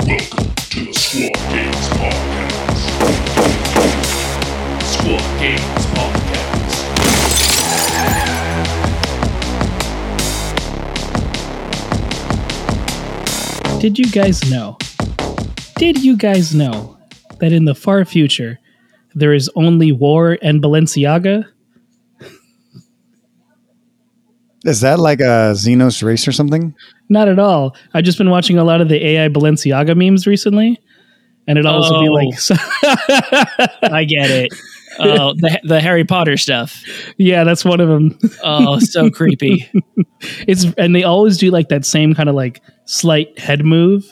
Welcome to the Squad Games Podcast. Did you guys know? Did you guys know that in the far future there is only war and Balenciaga? Is that like a Xenos race or something? Not at all. I've just been watching a lot of the AI Balenciaga memes recently, and it always also be Oh. like, I get it. Oh, the, the Harry Potter stuff. yeah, that's one of them. Oh, so creepy. It's and they always do like that same kind of like slight head move.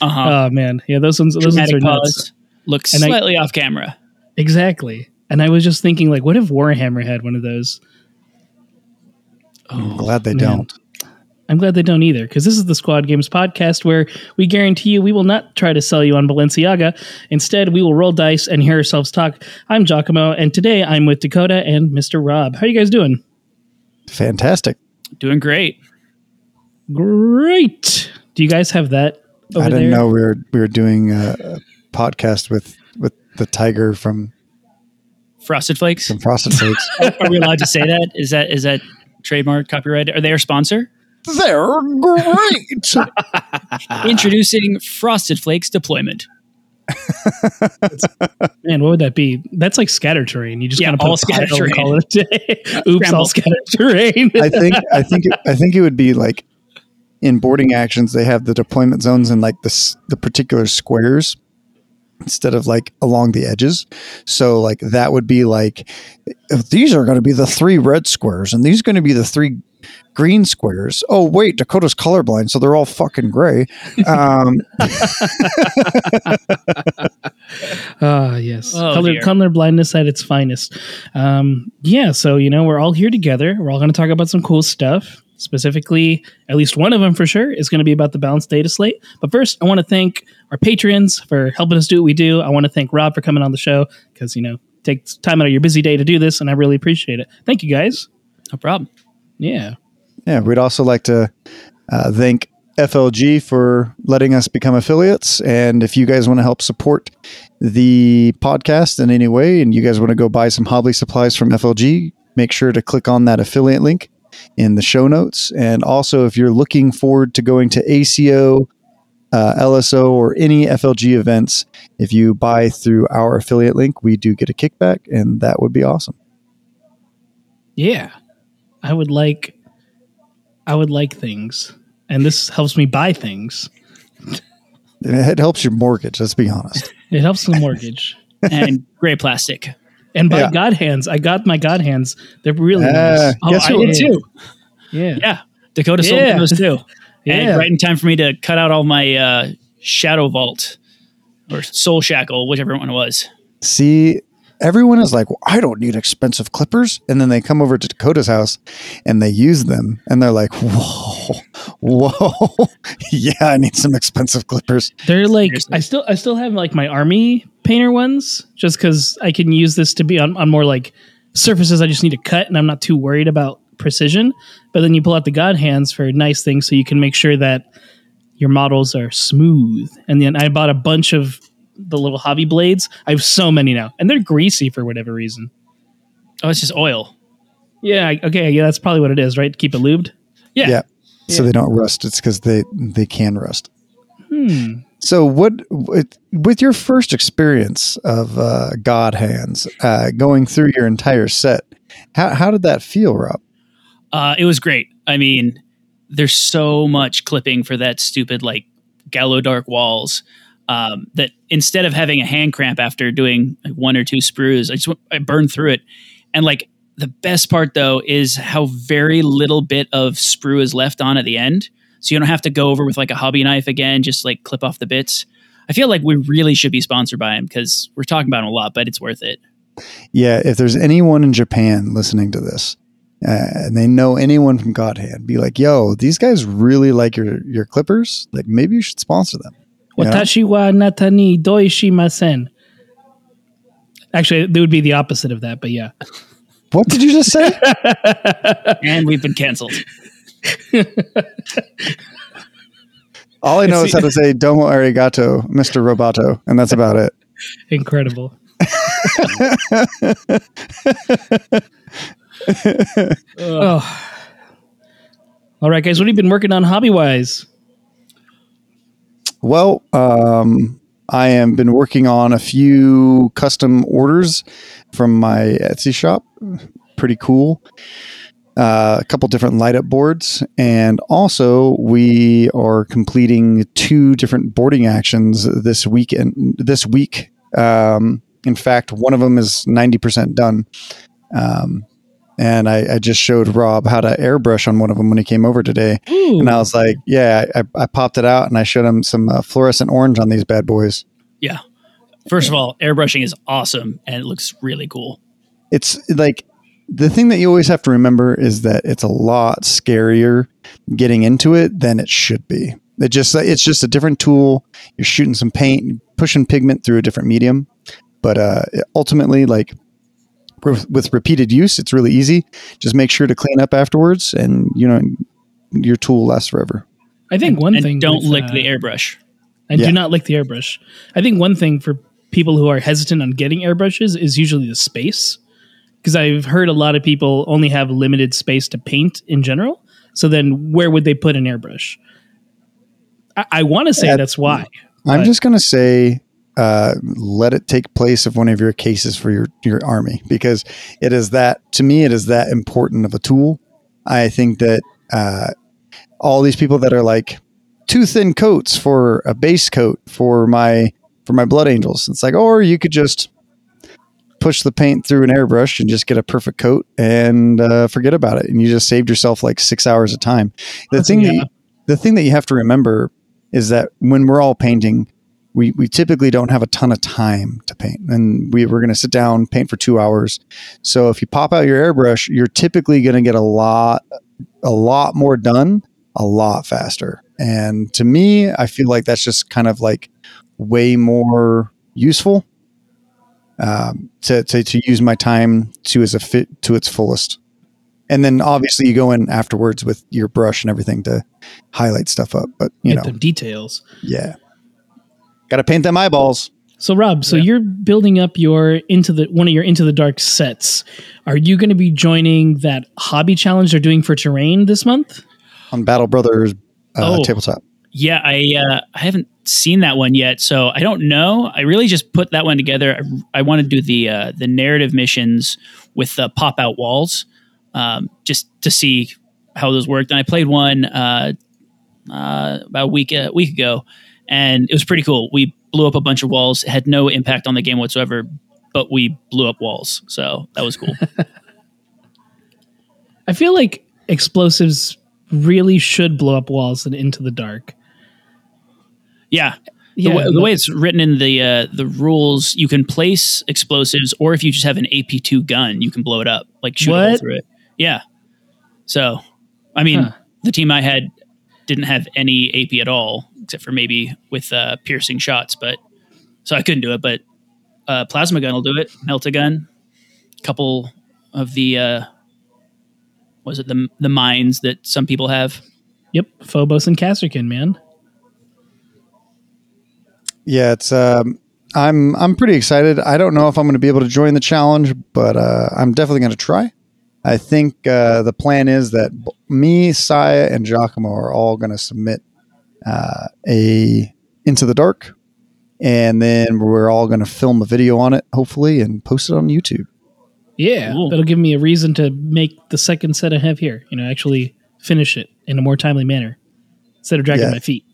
Uh huh. Oh man, yeah, those ones, those ones are Dramatic nuts. pause. Looks And I- slightly off camera. Exactly. And I was just thinking, like, what if Warhammer had one of those? I'm oh, glad they man. don't. I'm glad they don't either, because this is the Squad Games podcast where we guarantee you we will not try to sell you on Balenciaga. Instead, we will roll dice and hear ourselves talk. I'm Giacomo, and today I'm with Dakota and Mr. Rob. How are you guys doing? Fantastic. Doing great. Great. Do you guys have that over I didn't there? know we were we were doing a, a podcast with with the tiger from Frosted Flakes. from Frosted Flakes. Are we allowed to say that? Is that is that trademark copyright? Are they our sponsor? They're great. Introducing Frosted Flakes deployment. Man, what would that be? That's like scatter terrain. You just Yeah, kind of all put scatter terrain. call it a day. Oops, Scramble. all scatter terrain. I think I think it, I think it would be like in boarding actions they have the deployment zones in like the the particular squares instead of like along the edges. So like that would be like these are going to be the three red squares and these are going to be the three green squares. Oh wait, Dakota's colorblind, so they're all fucking gray. Um, Ah, yes. Oh, color, dear. color blindness at its finest. Um, yeah, so, you know, we're all here together. We're all going to talk about some cool stuff. Specifically, at least one of them for sure is going to be about the balanced data slate. But first, I want to thank our patrons for helping us do what we do. I want to thank Rob for coming on the show because, you know, take time out of your busy day to do this, and I really appreciate it. Thank you guys. No problem. Yeah. Yeah, we'd also like to uh, thank FLG for letting us become affiliates. And if you guys want to help support the podcast in any way and you guys want to go buy some hobby supplies from FLG, make sure to click on that affiliate link in the show notes. And also, if you're looking forward to going to ACO, uh, LSO, or any FLG events, if you buy through our affiliate link, we do get a kickback, and that would be awesome. Yeah. I would like, I would like things. And this helps me buy things. It helps your mortgage, let's be honest. It helps the mortgage. And gray plastic. And by Yeah. God hands, I got my God hands. They're really Uh, nice. Oh, Guess I who- did too. Yeah. Yeah. Dakota sold Yeah. those too. Yeah. And right in time for me to cut out all my uh, Shadow Vault or Soul Shackle, whichever one it was. See, everyone is like, well, I don't need expensive clippers. And then they come over to Dakota's house and they use them and they're like, whoa, whoa. yeah, I need some expensive clippers. They're like Seriously. I still I still have like my army painter ones just because I can use this to be on, on more like surfaces I just need to cut and I'm not too worried about precision. But then you pull out the God hands for nice things so you can make sure that your models are smooth. And then I bought a bunch of the little hobby blades. I have so many now. And they're greasy for whatever reason. Oh, it's just oil. Yeah, I- okay, yeah, that's probably what it is, right? To keep it lubed. Yeah. Yeah. So they don't rust. It's because they, they can rust. Hmm. So what with, with your first experience of uh, God hands uh, going through your entire set, how, how did that feel, Rob? Uh, it was great. I mean, there's so much clipping for that stupid like Gallowdark walls um, that instead of having a hand cramp after doing like one or two sprues, I just I burned through it. And like the best part though is how very little bit of sprue is left on at the end, so you don't have to go over with like a hobby knife again, just like clip off the bits. I feel like we really should be sponsored by him because we're talking about him a lot, but it's worth it. Yeah, if there's anyone in Japan listening to this, uh, and they know anyone from Godhand, be like, "Yo, these guys really like your your clippers. Like, maybe you should sponsor them." You know? Watashi wa natani doishimasen. Actually, it would be the opposite of that, but yeah. What did you just say? And we've been canceled. All I know It's is how to say "Domo arigato, Mr. Roboto," and that's about it. Incredible. oh. All right, guys. What have you been working on hobby wise? Well, um, I have been working on a few custom orders from my Etsy shop. Pretty cool. Uh, a couple different light up boards, and also we are completing two different boarding actions this weekend. This week, um, in fact, one of them is ninety percent done. Um, and I, I just showed Rob how to airbrush on one of them when he came over today. Ooh, And I was like, yeah, I, I popped it out and I showed him some uh, fluorescent orange on these bad boys. Yeah. First of all, airbrushing is awesome and it looks really cool. It's like the thing that you always have to remember is that it's a lot scarier getting into it than it should be. It just it's just a different tool. You're shooting some paint, pushing pigment through a different medium, but uh, ultimately, like with, with repeated use, it's really easy. Just make sure to clean up afterwards, and you know your tool lasts forever. I think one and thing. don't with, lick uh, the airbrush. and Yeah. do not lick the airbrush. I think one thing for people who are hesitant on getting airbrushes is usually the space, because I've heard a lot of people only have limited space to paint in general. So then, where would they put an airbrush? I, I want to say Yeah. that's why. I'm But- just gonna say, uh, let it take place of one of your cases for your your army because it is that to me it is that important of a tool. I think that uh, all these people that are like too thin coats for a base coat for my for my blood angels, it's like, or you could just push the paint through an airbrush and just get a perfect coat and uh, forget about it, and you just saved yourself like six hours of time. The thing that you, the thing that you have to remember is that when we're all painting, we, we typically don't have a ton of time to paint. And we, we're going to sit down, paint for two hours. So if you pop out your airbrush, you're typically going to get a lot, a lot more done a lot faster. And to me, I feel like that's just kind of like way more useful um, to, to, to use my time to as a fit to its fullest. And then obviously you go in afterwards with your brush and everything to highlight stuff up. But you Get know, the details. yeah. Got to paint them eyeballs. So Rob, so Yeah. you're building up your into the one of your into the dark sets. Are you going to be joining that hobby challenge they're doing for terrain this month? on Battle Brothers uh, Oh. tabletop. Yeah, I uh, I haven't seen that one yet, so I don't know. I really just put that one together. I, I want to do the uh, the narrative missions with the pop out walls, um, just to see how those worked. And I played one uh, uh, about a week a week ago, and it was pretty cool. We blew up a bunch of walls. Had no impact on the game whatsoever, but we blew up walls, so that was cool. I feel like explosives really should blow up walls and into the dark. yeah, Yeah, the, way, the way it's written in the uh, the rules, you can place explosives, or if you just have an AP two gun, you can blow it up, like shoot a hole through it. Yeah. So, I mean, Huh. the team I had didn't have any AP at all, except for maybe with uh, piercing shots. But so I couldn't do it. But uh, plasma gun will do it. Melt Melta gun, couple of the uh, was it the the mines that some people have. Yep, Phobos and Kasrkin, man. Yeah, it's. Um, I'm I'm pretty excited. I don't know if I'm going to be able to join the challenge, but uh, I'm definitely going to try. I think uh, the plan is that b- me, Saya, and Giacomo are all going to submit uh, a Into the Dark, and then we're all going to film a video on it, hopefully, and post it on YouTube. Yeah, Cool. that'll give me a reason to make the second set I have here. You know, actually finish it in a more timely manner instead of dragging Yeah. my feet.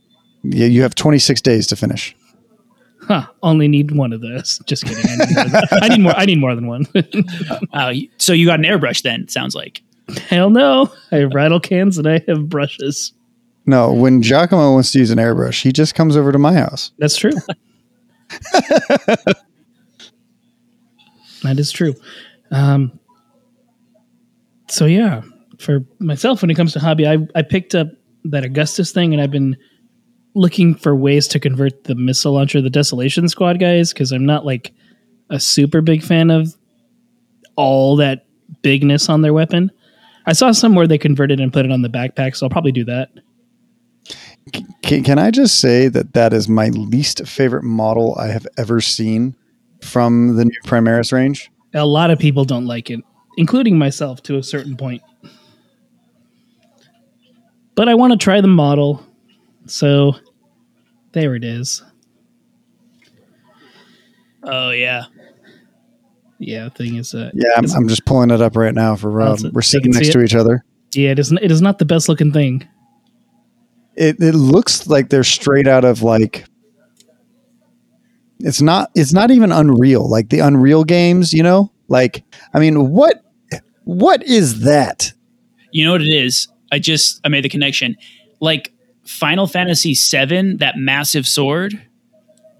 Yeah, you have 26 days to finish. Huh? Only need one of those. Just kidding. I need more. I need more. I need more than one. Wow, so you got an airbrush then? Sounds like. Hell no! I have rattle cans and I have brushes. No, when Giacomo wants to use an airbrush, he just comes over to my house. That's true. that is true. Um, so yeah, for myself, when it comes to hobby, I I picked up that Augustus thing, and I've been looking for ways to convert the missile launcher, the Desolation Squad guys, because I'm not like a super big fan of all that bigness on their weapon. I saw somewhere they converted and put it on the backpack, so I'll probably do that. Can, can I just say that that is my least favorite model I have ever seen from the new Primaris range? A lot of people don't like it, including myself to a certain point. But I want to try the model, so there it is. Oh yeah. Yeah, thing is, uh, Yeah, I'm, I'm just pulling it up right now for Rob. We're sitting can see next it? to each other. yeah, it is. It is not the best looking thing. It it looks like they're straight out of like. It's not. It's not even Unreal. Like the Unreal games, you know. Like I mean, what what is that? You know what it is? I just I made the connection. Like Final Fantasy VII, that massive sword,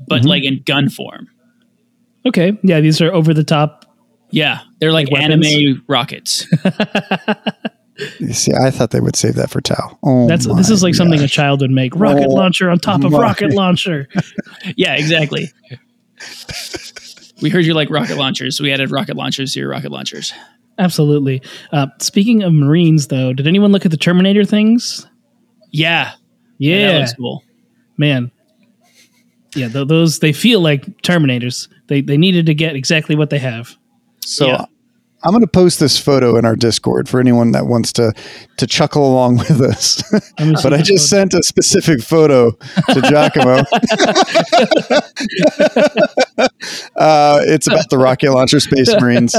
but Mm-hmm. like in gun form. Okay, yeah, these are over the top. Yeah, they're like, Like weapons? anime rockets. You see, I thought they would save that for Tau. Oh, That's my this is like something a child would make. Rocket Oh, launcher on top of my. rocket launcher. yeah, exactly. we heard you like rocket launchers. We added rocket launchers to your rocket launchers. Absolutely. Uh, speaking of Marines, though, did anyone look at the Terminator things? Yeah, Yeah, that looks cool. man. Yeah, th- those they feel like Terminators. They they needed to get exactly what they have. So Yeah. I'm going to post this photo in our Discord for anyone that wants to to chuckle along with us. Let me see but I just photo. sent a specific photo to Giacomo. uh, it's about the rocket launcher Space Marines.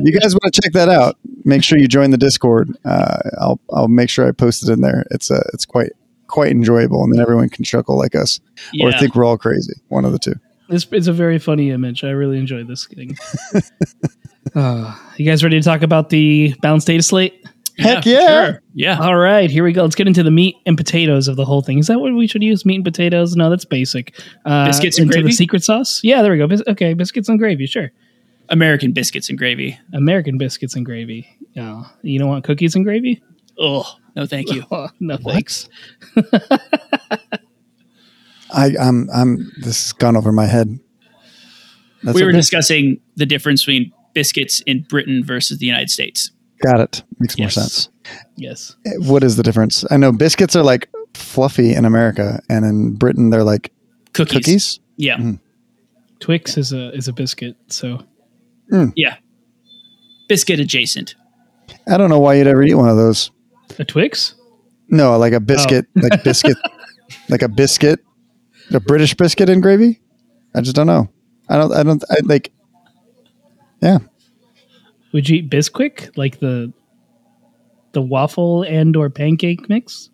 You guys want to check that out? Make sure you join the Discord. Uh, I'll I'll make sure I post it in there. It's a it's quite quite enjoyable, and then everyone can chuckle like us or think we're all crazy. One of the two. This it's a very funny image. I really enjoy this thing. Uh, you guys ready to talk about the balanced data slate? Heck for yeah. sure. Yeah. All right, here we go. Let's get into the meat and potatoes of the whole thing. Is that what we should use? Meat and potatoes? No, that's basic. Uh, Biscuits and into gravy? The secret sauce? Yeah, there we go. Bis- okay, biscuits and gravy. Sure. American biscuits and gravy. American biscuits and gravy. Yeah. You don't want cookies and gravy? Oh, no, thank you. Oh, no thanks. I I'm I'm this has gone over my head. That's we were okay. discussing the difference between biscuits in Britain versus the United States. Got it. Makes more sense. Yes. What is the difference? I know biscuits are like fluffy in America, and in Britain they're like Cookies. cookies. Yeah. Mm. Twix is a is a biscuit. So Yeah. Biscuit adjacent. I don't know why you'd ever eat one of those. A Twix? No, like a biscuit, Oh. like biscuit, like a biscuit, a British biscuit in gravy. I just don't know. I don't. I don't. I like. Yeah, Would you eat Bisquick? Like the the waffle and or pancake mix?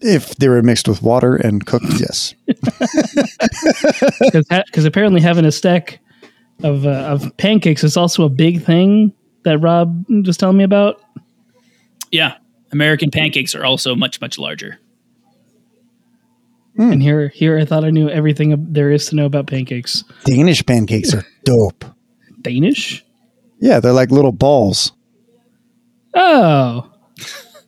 if they were mixed with water and cooked, yes. Because ha- apparently having a stack of uh, of pancakes is also a big thing that Rob was telling me about. Yeah. American pancakes are also much, much larger. Hmm. And here here I thought I knew everything there is to know about pancakes. Danish pancakes are dope. Danish? Yeah, they're like little balls. Oh.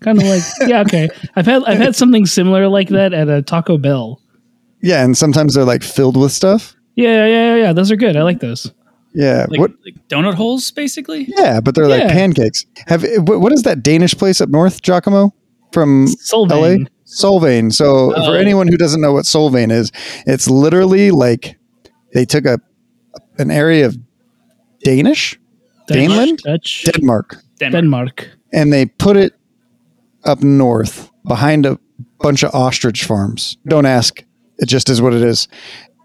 kind of like yeah, okay. I've had I've had something similar like that at a Taco Bell. Yeah, and sometimes they're like filled with stuff. Yeah, yeah, yeah, yeah. Those are good. I like those. Yeah. Like, what? like donut holes, basically. Yeah, but they're like pancakes. Have what what is that Danish place up north, Giacomo? From Solvang. LA? Solvang. So Oh. for anyone who doesn't know what Solvang is, it's literally like they took a an area of Danish, Dutch, Daneland? Dutch, Denmark, Denmark. Denmark. and they put it up north behind a bunch of ostrich farms. Don't ask. It just is what it is.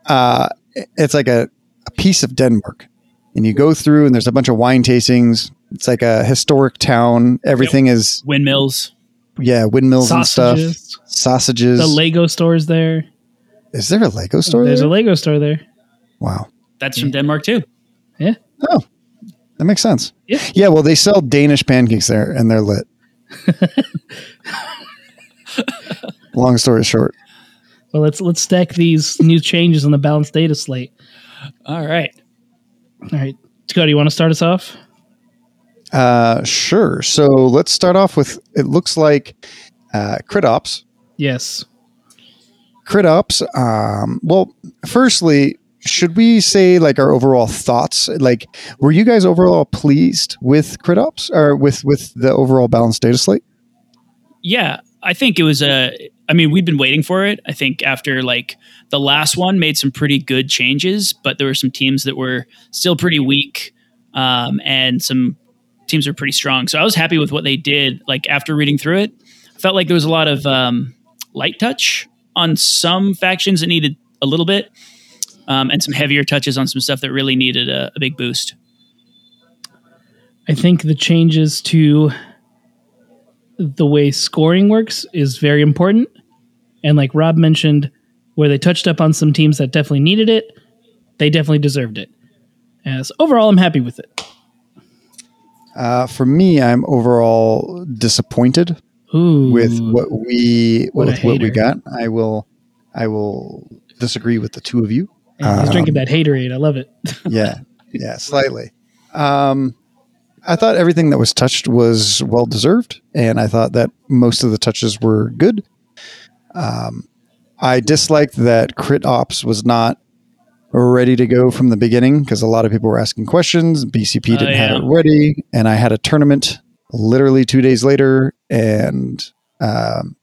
Uh, it's like a, a piece of Denmark. And you go through, and there's a bunch of wine tastings. It's like a historic town. Everything is, Windmills. yeah, windmills and stuff. Sausages. Sausages. The Lego stores there. is there a Lego store There's there? a Lego store there. wow. That's from Denmark too. Yeah. Oh, that makes sense. Yeah. Yeah. Well, they sell Danish pancakes there, and they're lit. Long story short. Well, let's let's stack these new changes on the balanced data slate. All right. All right, Scott, do you want to start us off? Uh, sure. So let's start off with it looks like uh, crit ops. Yes. Crit ops. Um, well, firstly, should we say like our overall thoughts? Like, were you guys overall pleased with crit ops or with with the overall balanced data slate? Yeah, I think it was a I mean, we've been waiting for it. I think after like the last one made some pretty good changes, but there were some teams that were still pretty weak, um, and some teams were pretty strong. So I was happy with what they did. Like after reading through it, I felt like there was a lot of um, light touch on some factions that needed a little bit, um, and some heavier touches on some stuff that really needed a, a big boost. I think the changes to the way scoring works is very important. And like Rob mentioned, where they touched up on some teams that definitely needed it, they definitely deserved it. As overall, I'm happy with it. Uh, for me, I'm overall disappointed Ooh, with what we What with what we got. I will I will disagree with the two of you. Yeah, he's um, drinking that haterade. I love it. Yeah, yeah, slightly. Um, I thought everything that was touched was well deserved, and I thought that most of the touches were good. Um, I disliked that crit ops was not ready to go from the beginning because a lot of people were asking questions. BCP Oh, didn't have yeah. it ready, and I had a tournament literally two days later, and um,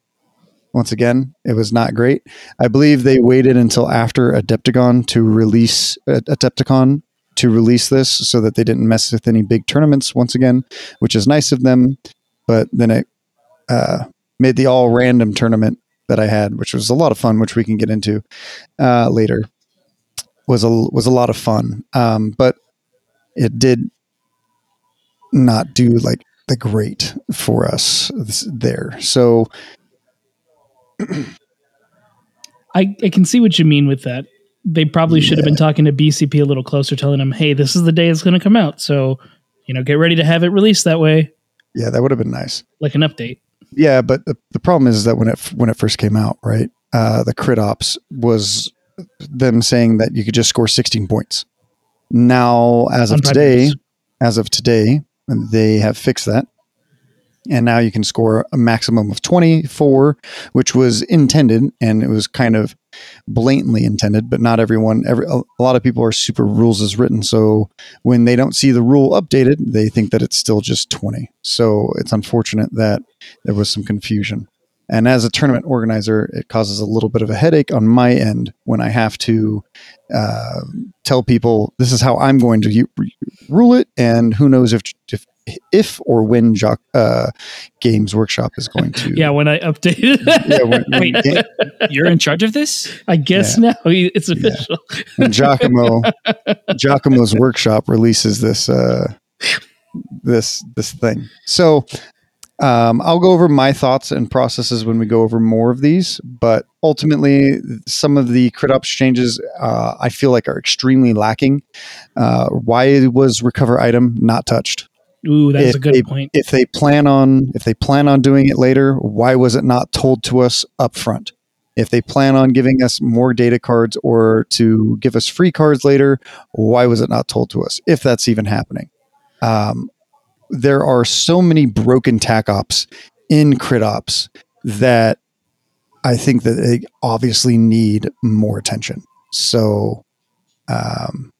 once again, it was not great. I believe they waited until after Adepticon to release uh, Adepticon to release this so that they didn't mess with any big tournaments once again, which is nice of them. But then it uh, made the all random tournament that I had, which was a lot of fun, which we can get into uh, later. Was a was a lot of fun, um, but it did not do like the great for us there. So I, I can see what you mean with that. They probably should have been talking to BCP a little closer, telling them, hey, this is the day it's going to come out. So, you know, get ready to have it released that way, yeah, that would have been nice. like an update. Yeah, but the, the problem is that when it when it first came out, right, uh, the crit ops was them saying that you could just score 16 points. Now, as of today, as of today, they have fixed that, and now you can score a maximum of 24, which was intended, and it was kind of blatantly intended, but not everyone. Every a lot of people are super rules as written, so when they don't see the rule updated, they think that it's still just 20. So it's unfortunate that there was some confusion. And as a tournament organizer, it causes a little bit of a headache on my end when I have to uh, tell people this is how I'm going to u- rule it, and who knows if if if or when Jock, uh, Games Workshop is going to. Yeah, when I update yeah, when, when Wait. Ga- You're in charge of this? I guess now it's official. when Giacomo Giacomo's workshop releases this uh, this this thing. So um, I'll go over my thoughts and processes when we go over more of these. But ultimately, some of the crit ops changes uh, I feel like are extremely lacking. Uh, why was recover item not touched? Ooh, that's If a good they- point. If they plan on if they plan on doing it later, why was it not told to us up front? If they plan on giving us more data cards or to give us free cards later, why was it not told to us? If that's even happening. Um, there are so many broken tac ops in crit ops that I think that they obviously need more attention. So, um,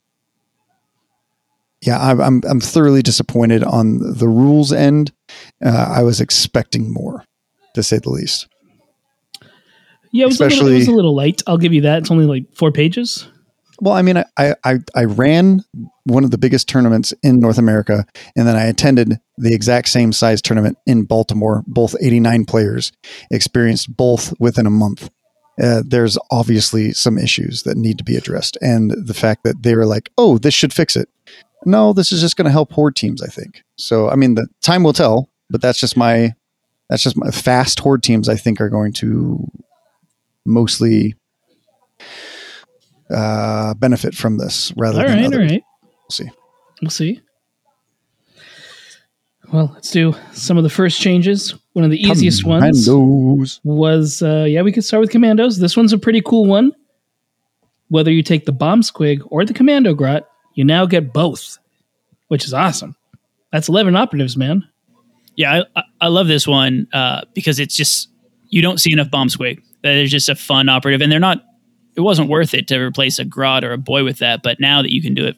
yeah, I'm, I'm, I'm thoroughly disappointed on the rules end. Uh, I was expecting more, to say the least. Yeah, it was, a little, it was a little light. I'll give you that. It's only like four pages. Well, I mean, I, I, I, I ran one of the biggest tournaments in North America, and then I attended the exact same size tournament in Baltimore. Both 89 players experienced both within a month. Uh, there's obviously some issues that need to be addressed, and the fact that they were like, "Oh, this should fix it." No, this is just going to help horde teams. I think so. I mean, the time will tell, but that's just my that's just my fast horde teams. I think are going to mostly uh, benefit from this rather All than right, others. all right. We'll see. We'll see. Well, let's do some of the first changes. One of the easiest ones was, uh, yeah, we could start with commandos. This one's a pretty cool one. Whether you take the bomb squig or the commando grot, you now get both, which is awesome. That's 11 operatives, man. Yeah, I, I- love this one uh, because it's just you don't see enough bomb squig. That is just a fun operative, and they're not. It wasn't worth it to replace a grot or a boy with that, but now that you can do it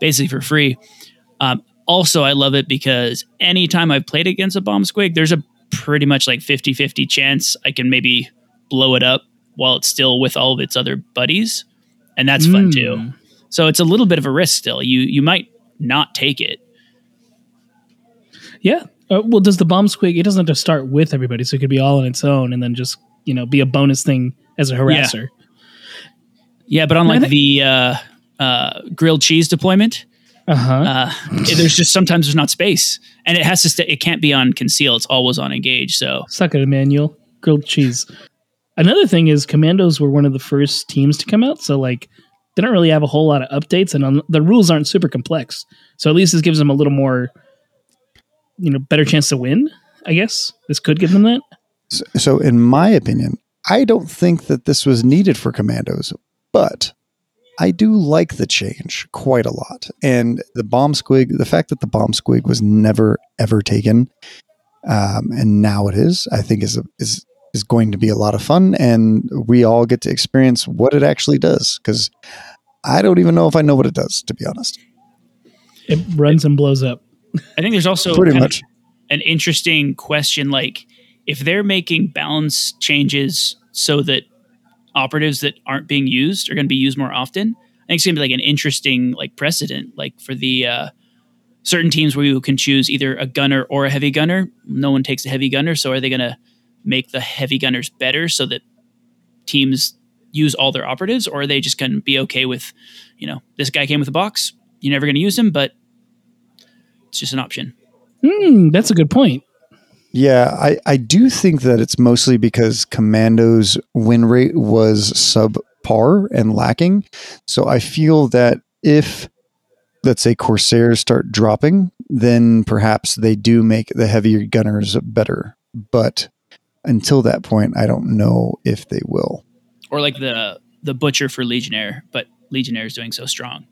basically for free. Um, also, I love it because anytime I've played against a bomb squig, there's a pretty much like 50-50 chance I can maybe blow it up while it's still with all of its other buddies, and that's fun Mm. too. So it's a little bit of a risk still. You you might not take it. Yeah. Uh, well, does the bomb squig? It doesn't have to start with everybody, so it could be all on its own, and then just you know be a bonus thing as a harasser. Yeah, but unlike think- the uh, uh, grilled cheese deployment, Uh-huh. uh, there's just sometimes there's not space, and it has to stay. It can't be on conceal. It's always on engage. So Suck it, Emmanuel. Grilled cheese. Another thing is, Commandos were one of the first teams to come out, so like they don't really have a whole lot of updates, and um, the rules aren't super complex. So at least this gives them a little more, you know, better chance to win. I guess this could give them that. So, so in my opinion, I don't think that this was needed for commandos, but I do like the change quite a lot. And the bomb squig, the fact that the bomb squig was never ever taken, um, and now it is, I think is a, is is going to be a lot of fun, and we all get to experience what it actually does. Because I don't even know if I know what it does, to be honest. It runs and blows up. I think there's also Pretty much. an interesting question. Like if they're making balance changes so that operatives that aren't being used are going to be used more often, I think it's going to be like an interesting like precedent. Like for the uh, certain teams where you can choose either a gunner or a heavy gunner. No one takes a heavy gunner, so are they going to make the heavy gunners better so that teams use all their operatives, or are they just going to be okay with, you know, this guy came with a box, you're never going to use him, but it's just an option. Hmm, that's a good point. Yeah, I, I do think that it's mostly because Commando's win rate was subpar and lacking. So I feel that if, let's say, Corsairs start dropping, then perhaps they do make the heavier gunners better. But until that point, I don't know if they will. or like the the butcher for legionnaire but legionnaire is doing so strong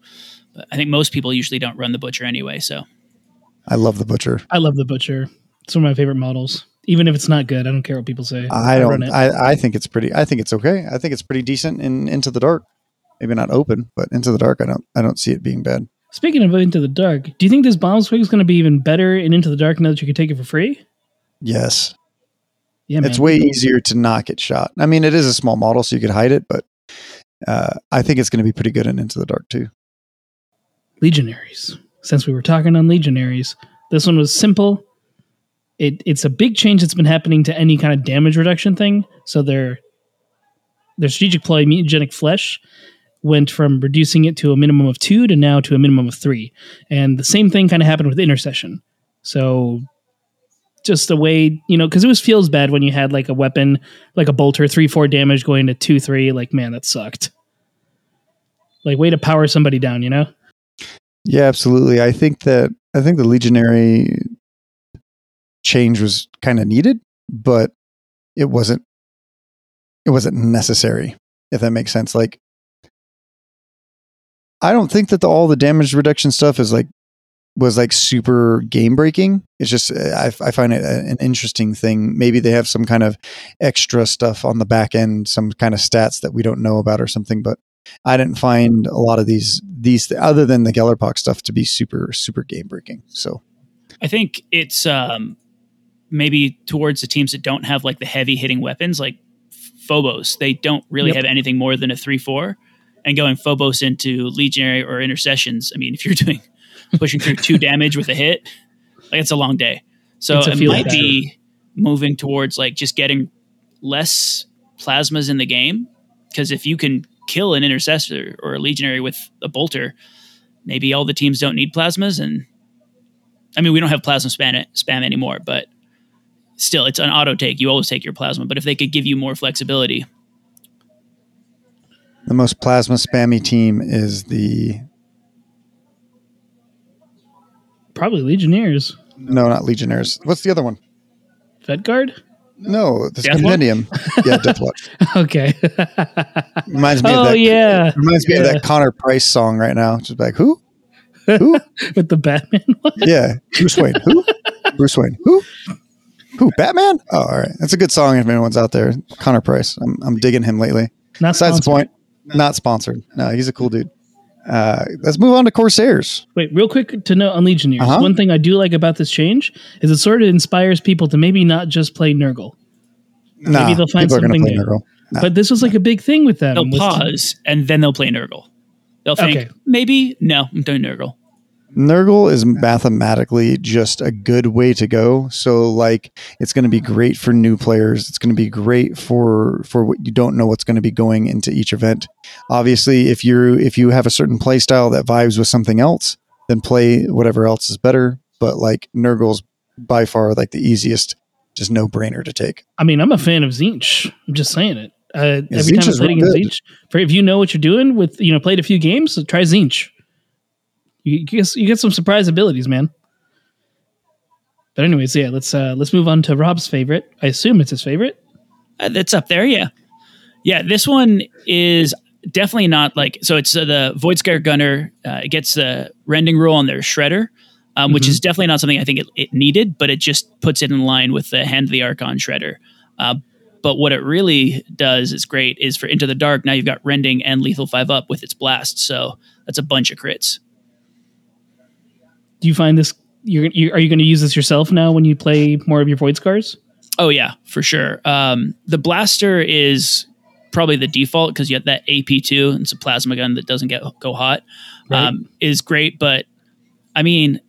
but i think most people usually don't run the butcher anyway so I love the Butcher. I love the butcher. It's one of my favorite models. Even if it's not good, I don't care what people say. I run don't. it. I, I think it's pretty. I think it's okay. I think it's pretty decent in Into the Dark. Maybe not open, but Into the Dark. I don't. I don't see it being bad. Speaking of Into the Dark, do you think this bomb squig is going to be even better in Into the Dark now that you can take it for free? Yes, Yeah, it's man. way easier to not get shot. I mean, it is a small model, so you could hide it, but uh, I think it's going to be pretty good in Into the Dark too. Legionaries. Since we were talking on Legionaries, this one was simple. It it's a big change that's been happening to any kind of damage reduction thing. So their their strategic ploy mutagenic flesh went from reducing it to a minimum of two to now to a minimum of three. And the same thing kind of happened with intercession. So just a way, you know, because it was feels bad when you had like a weapon, like a bolter, three, four damage going to two, three. Like, man, that sucked. Like, way to power somebody down, you know? Yeah, absolutely. I think that I think the Legionary change was kind of needed, but it wasn't. It wasn't necessary, if that makes sense. Like, I don't think that the, all the damage reduction stuff is like was like super game breaking. It's just I, I find it an interesting thing. Maybe they have some kind of extra stuff on the back end, some kind of stats that we don't know about or something. But I didn't find a lot of these these other than the Gellerpox stuff to be super super game breaking. So i think it's um maybe towards the teams that don't have like the heavy hitting weapons like phobos they don't really Yep. have anything more than a 3-4 and going phobos into legionary or intercessions i mean if you're doing pushing through two damage with a hit like it's a long day. So It's a it might battle. be moving towards like just getting less plasmas in the game because if you can kill an intercessor or a legionary with a bolter maybe all the teams don't need plasmas and i mean we don't have plasma spam, spam anymore but still it's an auto take. You always take your plasma but if they could give you more flexibility. The most plasma spammy team is the Probably Legionnaires. no, not Legionnaires. What's the other one? Vet Guard? No, the Deathwatch? Compendium. yeah, Deathwatch. Okay. Reminds me oh, of that. yeah. Reminds me of that Connor Price song right now. Just like who? Who? With the Batman one. yeah, Bruce Wayne. Who? Bruce Wayne. Who? Who? Batman? Oh, all right. That's a good song if anyone's out there. Connor Price. I'm, I'm digging him lately. Not Besides the point, not sponsored. No, he's a cool dude. Uh, let's move on to Corsairs. Wait, real quick to note on Legionnaires. Uh-huh. One thing I do like about this change is it sort of inspires people to maybe not just play Nurgle. Nah, Maybe they'll find people are something play new. Nah. But this was like a big thing with them. They'll with- pause and then they'll play Nurgle. They'll think Okay. maybe no, I'm doing Nurgle. Nurgle is mathematically just a good way to go. So like it's going to be great for new players. It's going to be great for for what you don't know what's going to be going into each event. Obviously, if you're if you have a certain play style that vibes with something else, then play whatever else is better. But like Nurgle's by far like the easiest, just no brainer to take. I mean, I'm a fan of Tzeentch. I'm just saying it. Uh, every Tzeentch time I is played real against. Tzeentch, for if you know what you're doing with, you know, played a few games, try Tzeentch. You, you get you get some surprise abilities, man. But anyways, yeah, let's uh let's move on to Rob's favorite. I assume it's his favorite. Uh, that's up there, yeah. Yeah, this one is definitely not like so. It's uh, the Voidscarred Gunner. Uh, gets the rending rule on their Shredder, um, which is definitely not something I think it, it needed, but it just puts it in line with the Hand of the Archon Shredder. Uh, but what it really does is great is for Into the Dark. Now you've got rending and lethal five up with its blast, so that's a bunch of crits. Do you find this? You're, you are you going to use this yourself now when you play more of your Void Scars? Oh yeah, for sure. Um, the blaster is probably the default because you have that AP two and it's a plasma gun that doesn't get go hot. Right. Um, is great, but I mean,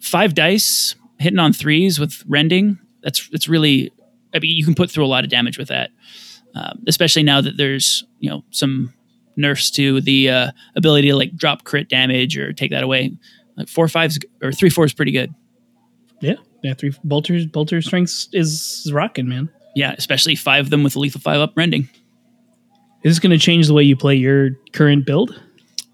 five dice hitting on threes with rending. That's it's really. I mean, you can put through a lot of damage with that, um, especially now that there's you know some nerfs to the uh, ability to like drop crit damage or take that away. Like four fives or three fours pretty good. Yeah, yeah. Three bolters, bolter strengths is, is rocking, man. Yeah, especially five of them with a lethal five up rending. Is this going to change the way you play your current build?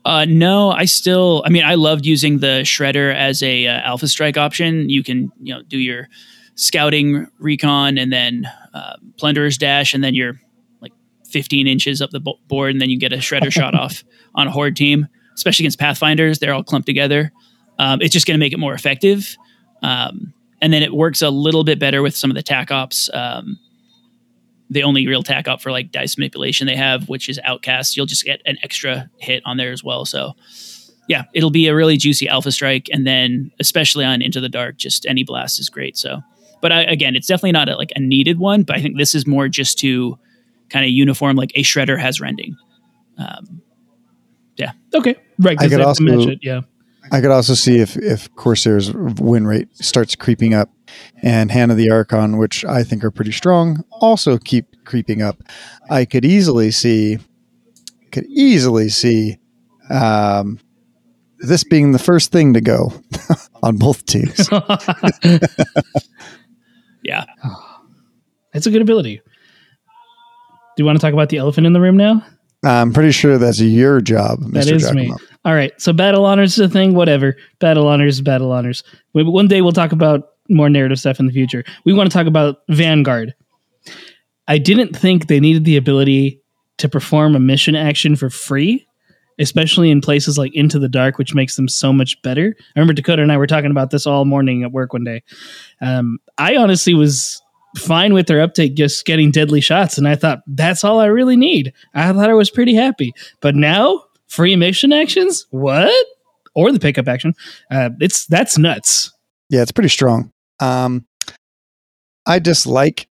Uh, no, I still. I mean, I loved using the shredder as a uh, alpha strike option. You can, you know, do your scouting recon and then uh, plunderer's dash, and then you're like 15 inches up the bo- board, and then you get a shredder shot off on a horde team. Especially against pathfinders, they're all clumped together. Um, it's just going to make it more effective, um, and then it works a little bit better with some of the tac ops. Um, the only real tac op for like dice manipulation they have, which is outcast. You'll just get an extra hit on there as well. So yeah, it'll be a really juicy alpha strike, and then especially on Into the Dark, just any blast is great. So, but I, again, it's definitely not a, like a needed one, but I think this is more just to kind of uniform like a shredder has rending. Um, yeah. Okay, right. I 'cause could they have to also- match it, yeah. I could also see if if Corsair's win rate starts creeping up, and Hand of the Archon, which I think are pretty strong, also keep creeping up. I could easily see, could easily see, um, this being the first thing to go on both teams. yeah, It's a good ability. Do you want to talk about the elephant in the room now? I'm pretty sure that's your job, Mr. That is me. All right. So battle honors is a thing. Whatever. Battle honors, battle honors. One day we'll talk about more narrative stuff in the future. We want to talk about Vanguard. I didn't think they needed the ability to perform a mission action for free, especially in places like Into the Dark, which makes them so much better. I remember Dakota and I were talking about this all morning at work one day. Um, I honestly was fine with their uptake just getting deadly shots, and I thought that's all I really need. I thought I was pretty happy. But now free mission actions, what? Or the pickup action? Uh, it's that's nuts. Yeah, it's pretty strong. Um, I dislike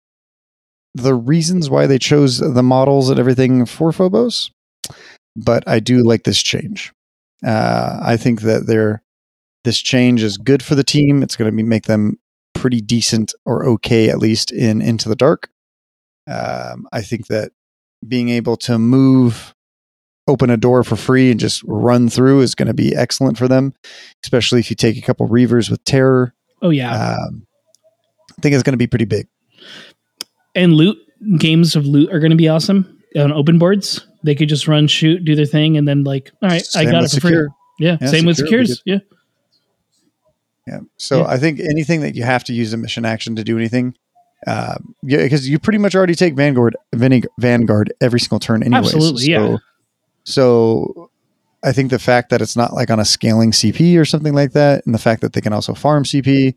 the reasons why they chose the models and everything for Phobos, but I do like this change. Uh, I think that they're this change is good for the team. It's going to make them pretty decent or okay at least in Into the Dark. Um, I think that being able to move, open a door for free and just run through is going to be excellent for them, especially if you take a couple Reivers with Terror. Oh yeah, Um, I think it's going to be pretty big. and loot games of loot are going to be awesome on open boards. They could just run, shoot, do their thing, and then like, all right, I got it for free. Yeah, Yeah, same with Secure secures. Yeah, Yeah. So Yeah. I think anything that you have to use a mission action to do anything, uh, yeah, because you pretty much already take Vanguard, Vanguard every single turn anyway. Absolutely, yeah. So I think the fact that it's not like on a scaling CP or something like that, and the fact that they can also farm CP,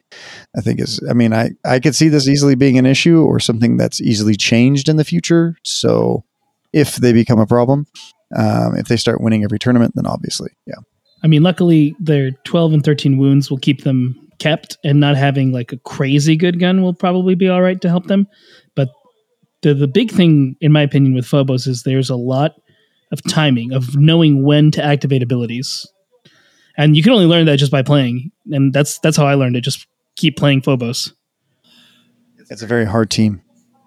I think is, I mean, I, I could see this easily being an issue or something that's easily changed in the future. So if they become a problem, um, if they start winning every tournament, then obviously, yeah. I mean, luckily their twelve and thirteen wounds will keep them kept, and not having like a crazy good gun will probably be all right to help them. But the the big thing, in my opinion, with Phobos is there's a lot of timing of knowing when to activate abilities, and you can only learn that just by playing. And that's that's how I learned it. Just keep playing Phobos. It's a very hard team.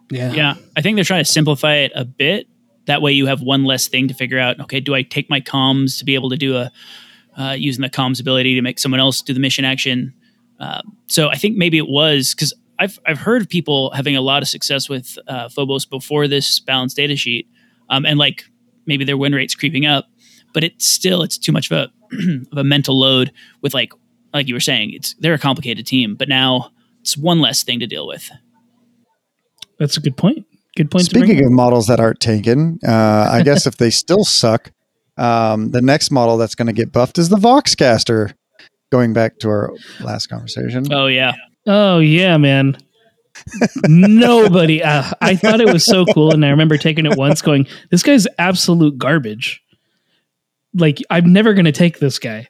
Yeah. Yeah, I think they're trying to simplify it a bit. That way, you have one less thing to figure out. Okay, do I take my comms to be able to do a uh, using the comms ability to make someone else do the mission action? Uh, so I think maybe it was because I've I've heard of people having a lot of success with uh, Phobos before this balanced data sheet, um, and like maybe their win rate's creeping up, but it's still it's too much of a of a mental load with like like you were saying it's they're a complicated team, but now it's one less thing to deal with. That's a good point. Good point. Speaking up. of models that aren't taken, uh, I guess if they still suck, um, the next model that's going to get buffed is the Voxcaster. Going back to our last conversation, Oh yeah, Oh yeah, man. Nobody. Uh, I thought it was so cool, and I remember taking it once, going, "This guy's absolute garbage." Like I'm never going to take this guy.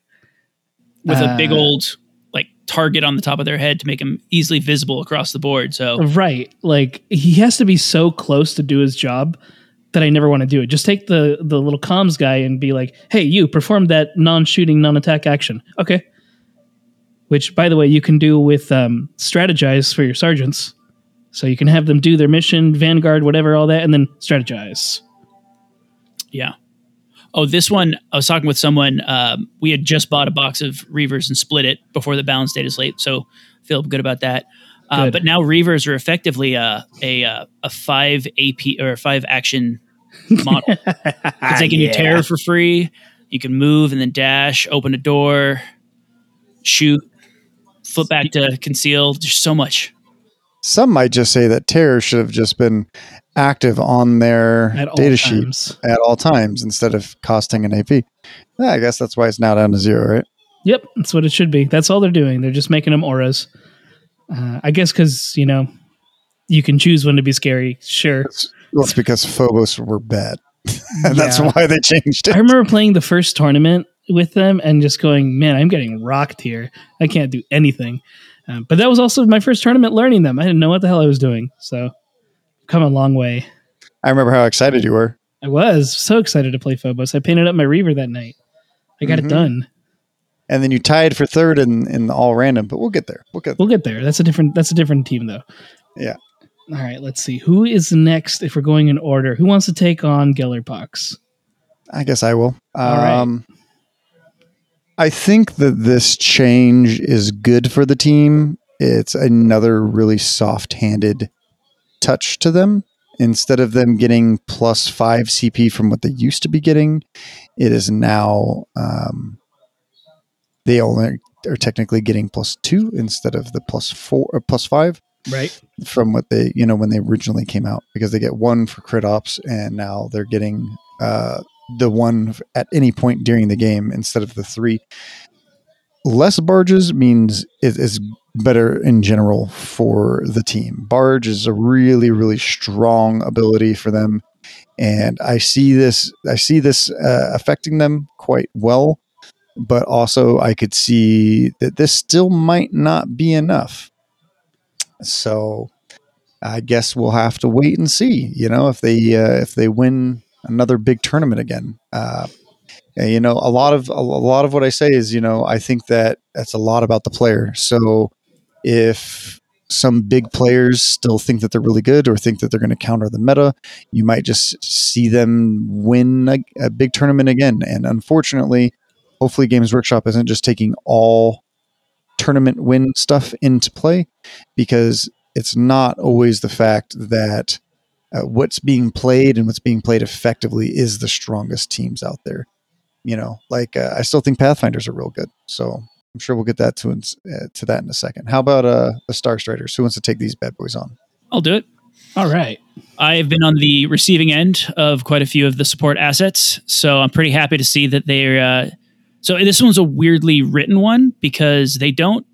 with a big Uh, old like target on the top of their head to make him easily visible across the board. So Right. Like he has to be so close to do his job that I never want to do it. Just take the the little comms guy and be like, "Hey, you perform that non-shooting, non-attack action." Okay. Which, by the way, you can do with um, strategize for your sergeants. So you can have them do their mission, vanguard, whatever, all that, and then strategize. yeah. Oh, this one I was talking with someone. Um, we had just bought a box of Reivers and split it before the balance dataslate, so feel good about that. Uh, Good. but now Reivers are effectively a a uh, a five AP or a five action model. It's taking you terror for free. You can move and then dash, open a door, shoot, flip back to conceal. There's so much. some might just say that Terror should have just been active on their At data sheet times. at all times instead of costing an AP. Yeah, I guess that's why it's now down to zero, right? Yep, that's what it should be. That's all they're doing. They're just making them auras. Uh, I guess because you know you can choose when to be scary. Sure. Well, it's because Phobos were bad. and that's why they changed it. I remember playing the first tournament with them and just going, "Man, I'm getting rocked here. I can't do anything." Um, but that was also my first tournament learning them. I didn't know what the hell I was doing. So, come a long way. I remember how excited you were. I was so excited to play Phobos. I painted up my Reiver that night. I got Mhm. it done. And then you tied for third in, in all random, but we'll get there. We'll get We'll get there. That's a different. That's a different team, though. Yeah. All right. Let's see. Who is next? If we're going in order, who wants to take on Gellerpox? I guess I will. All right. I think that this change is good for the team. It's another really soft handed touch to them. Instead of them getting plus five CP from what they used to be getting, it is now um, they only are technically getting plus two instead of the plus four or plus five Right. from what they you know when they originally came out because they get one for crit ops and now they're getting uh the one at any point during the game instead of the three less barges means it is better in general for the team barge is a really really strong ability for them and i see this i see this uh, affecting them quite well but also i could see that this still might not be enough so I guess we'll have to wait and see. You know, if they uh, if they win another big tournament again. Uh, you know, a lot of a lot of what I say is, you know, I think that that's a lot about the player. So if some big players still think that they're really good or think that they're going to counter the meta, you might just see them win a, a big tournament again. And unfortunately, hopefully, Games Workshop isn't just taking all tournament win stuff into play because it's not always the fact that uh, what's being played and what's being played effectively is the strongest teams out there. You know, like uh, I still think Pathfinders are real good, so I'm sure we'll get that to uh, to that in a second. How about uh, the Star Striders? Who wants to take these bad boys on? I'll do it. All right. I've been on the receiving end of quite a few of the support assets, so I'm pretty happy to see that they're. Uh, so this one's a weirdly written one because they don't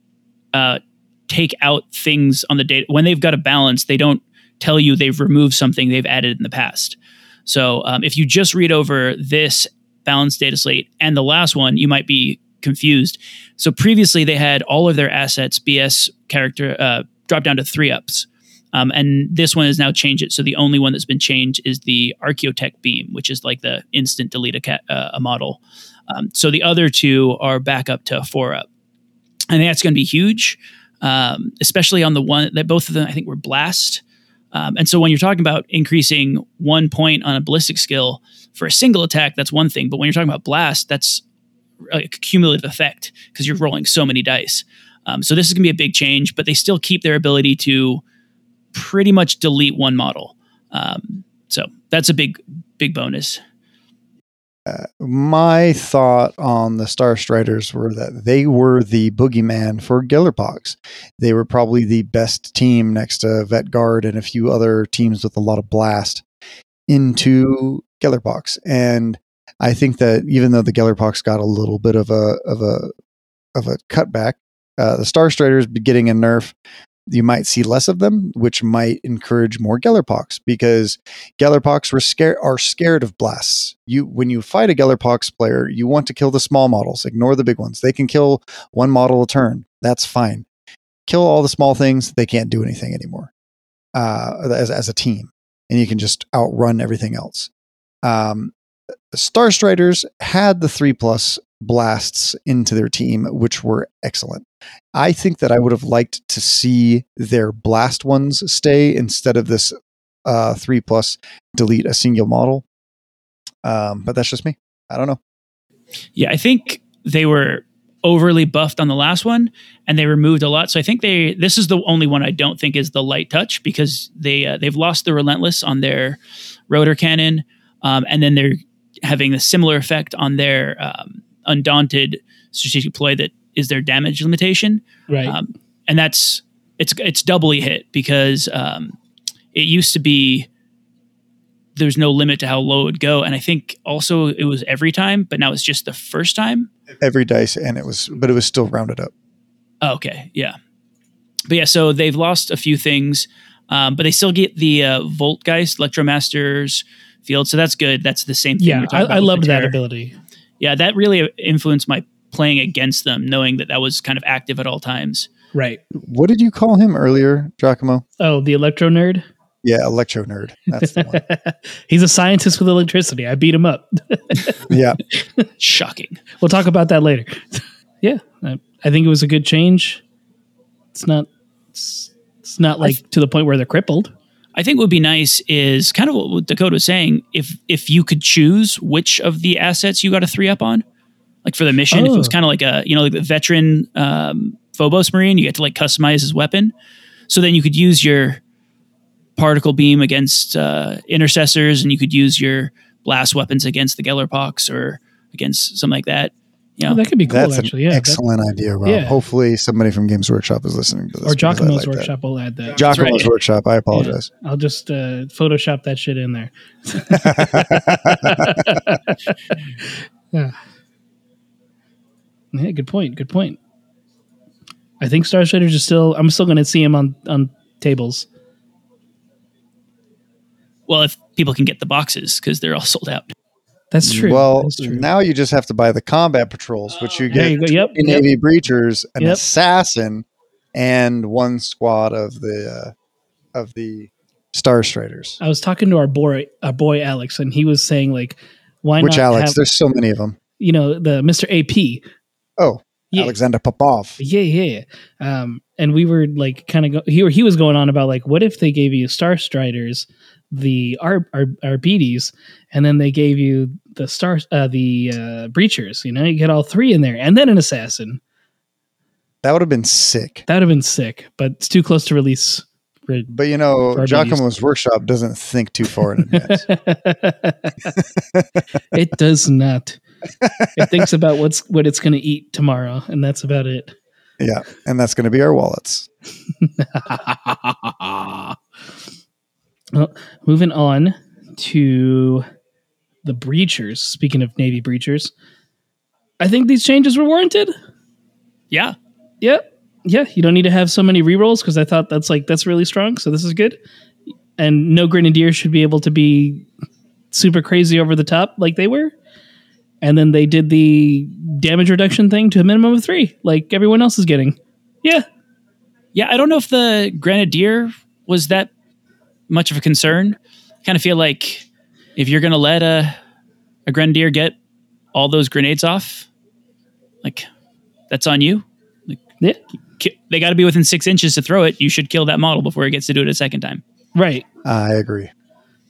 uh, take out things on the data when they've got a balance. They don't tell you they've removed something they've added in the past. So um, if you just read over this balance data slate and the last one, you might be confused. So previously they had all of their assets BS character uh, drop down to three ups. Um, and this one has now changed it. So the only one that's been changed is the Archaeotech beam, which is like the instant delete a, ca- uh, a model. Um, so the other two are back up to four up. I think that's going to be huge, um, especially on the one that both of them I think were blast. Um, and so when you're talking about increasing one point on a ballistic skill for a single attack, that's one thing. But when you're talking about blast, that's a cumulative effect because you're rolling so many dice. Um, so this is going to be a big change, but they still keep their ability to pretty much delete one model. Um, so that's a big, big bonus. My thought on the Star Striders were that they were the boogeyman for Gellerpox. They were probably the best team next to Vet Guard and a few other teams with a lot of blast into Gellerpox. And I think that even though the Gellerpox got a little bit of a of a of a cutback, uh, the Star Striders getting a nerf. You might see less of them, which might encourage more Gellerpox because Gellerpox were scared are scared of blasts. You when you fight a Gellerpox player, you want to kill the small models. Ignore the big ones. They can kill one model a turn. That's fine. Kill all the small things. They can't do anything anymore uh, as as a team, and you can just outrun everything else. Um, Star Striders had the three plus blasts into their team, which were excellent. I think that I would have liked to see their blast ones stay instead of this uh, three plus delete a single model. Um, but that's just me. I don't know. Yeah, I think they were overly buffed on the last one, and they removed a lot. So I think they this is the only one I don't think is the light touch because they uh, they've lost the relentless on their rotor cannon, um, and then they're having a similar effect on their um, undaunted strategic play that is their damage limitation, Right. um, and that's it's it's doubly hit because um, it used to be there's no limit to how low it would go, and I think also it was every time, but now it's just the first time. Every dice, and it was, but it was still rounded up. Oh, okay, yeah, but yeah, so they've lost a few things, um, but they still get the uh, Voltagheist Electromasters field, so that's good. That's the same thing. yeah, I, I loved that ability. Yeah, that really influenced my playing against them, knowing that that was kind of active at all times. Right. What did you call him earlier, Giacomo? Oh, the electro nerd. Yeah, electro nerd. That's the one. He's a scientist with electricity. I beat him up. yeah, Shocking. we'll talk about that later. yeah, I, I think it was a good change. It's not. It's, it's not like to the point where they're crippled. I think what would be nice is kind of what Dakota was saying. If if you could choose which of the assets you got a three up on, like for the mission, if it was Oh. kind of like a you know like the veteran um, Phobos Marine, you get to like customize his weapon. So then you could use your particle beam against uh, intercessors, and you could use your blast weapons against the Gellerpox or against something like that. You know, Oh, that could be cool, that's actually. an Yeah, that- excellent idea, Rob. Yeah. Hopefully, somebody from Games Workshop is listening to this. or because I Giacomo's like that. workshop will add that. Giacomo's right. Workshop. I apologize. I'll just uh, Photoshop that shit in there. yeah. Yeah, good point. Good point. I think Star Striders are still. I'm still going to see him on on tables. well, if people can get the boxes because they're all sold out. That's true. Well, That's true. now you just have to buy the combat patrols, which you get you. Yep. two yep. Navy breachers, an Yep. assassin, and one squad of the uh, of the Star Striders. I was talking to our boy, our boy Alex, and he was saying like, "Why Which not Alex? have There's so many of them. you know the Mister AP?" Oh, Yeah. Alexander Popov. Yeah, yeah. Um, and we were like, kind of, go- he he was going on about like, what if they gave you Star Striders, the Ar- Ar- Arbites, and then they gave you the Star, uh, the uh, Breachers. You know, you get all three in there, and then an assassin. That would have been sick. That would have been sick, but it's too close to release. For, But you know, Giacomo's Workshop doesn't think too far in advance. it does not. It thinks about what's what it's going to eat tomorrow, and that's about it. yeah, and that's going to be our wallets. well, moving on to the breachers. Speaking of Navy breachers, I think these changes were warranted. Yeah, Yep. Yeah, you don't need to have so many rerolls because I thought that's like that's really strong. So this is good. And no grenadier should be able to be super crazy over the top like they were. And then they did the damage reduction thing to a minimum of three, like everyone else is getting. Yeah, yeah. I don't know if the Grenadier was that much of a concern. I kind of feel like if you're going to let a a grenadier get all those grenades off, like that's on you. Yeah. Ki- They got to be within six inches to throw it. You should kill that model before it gets to do it a second time. Right. I agree.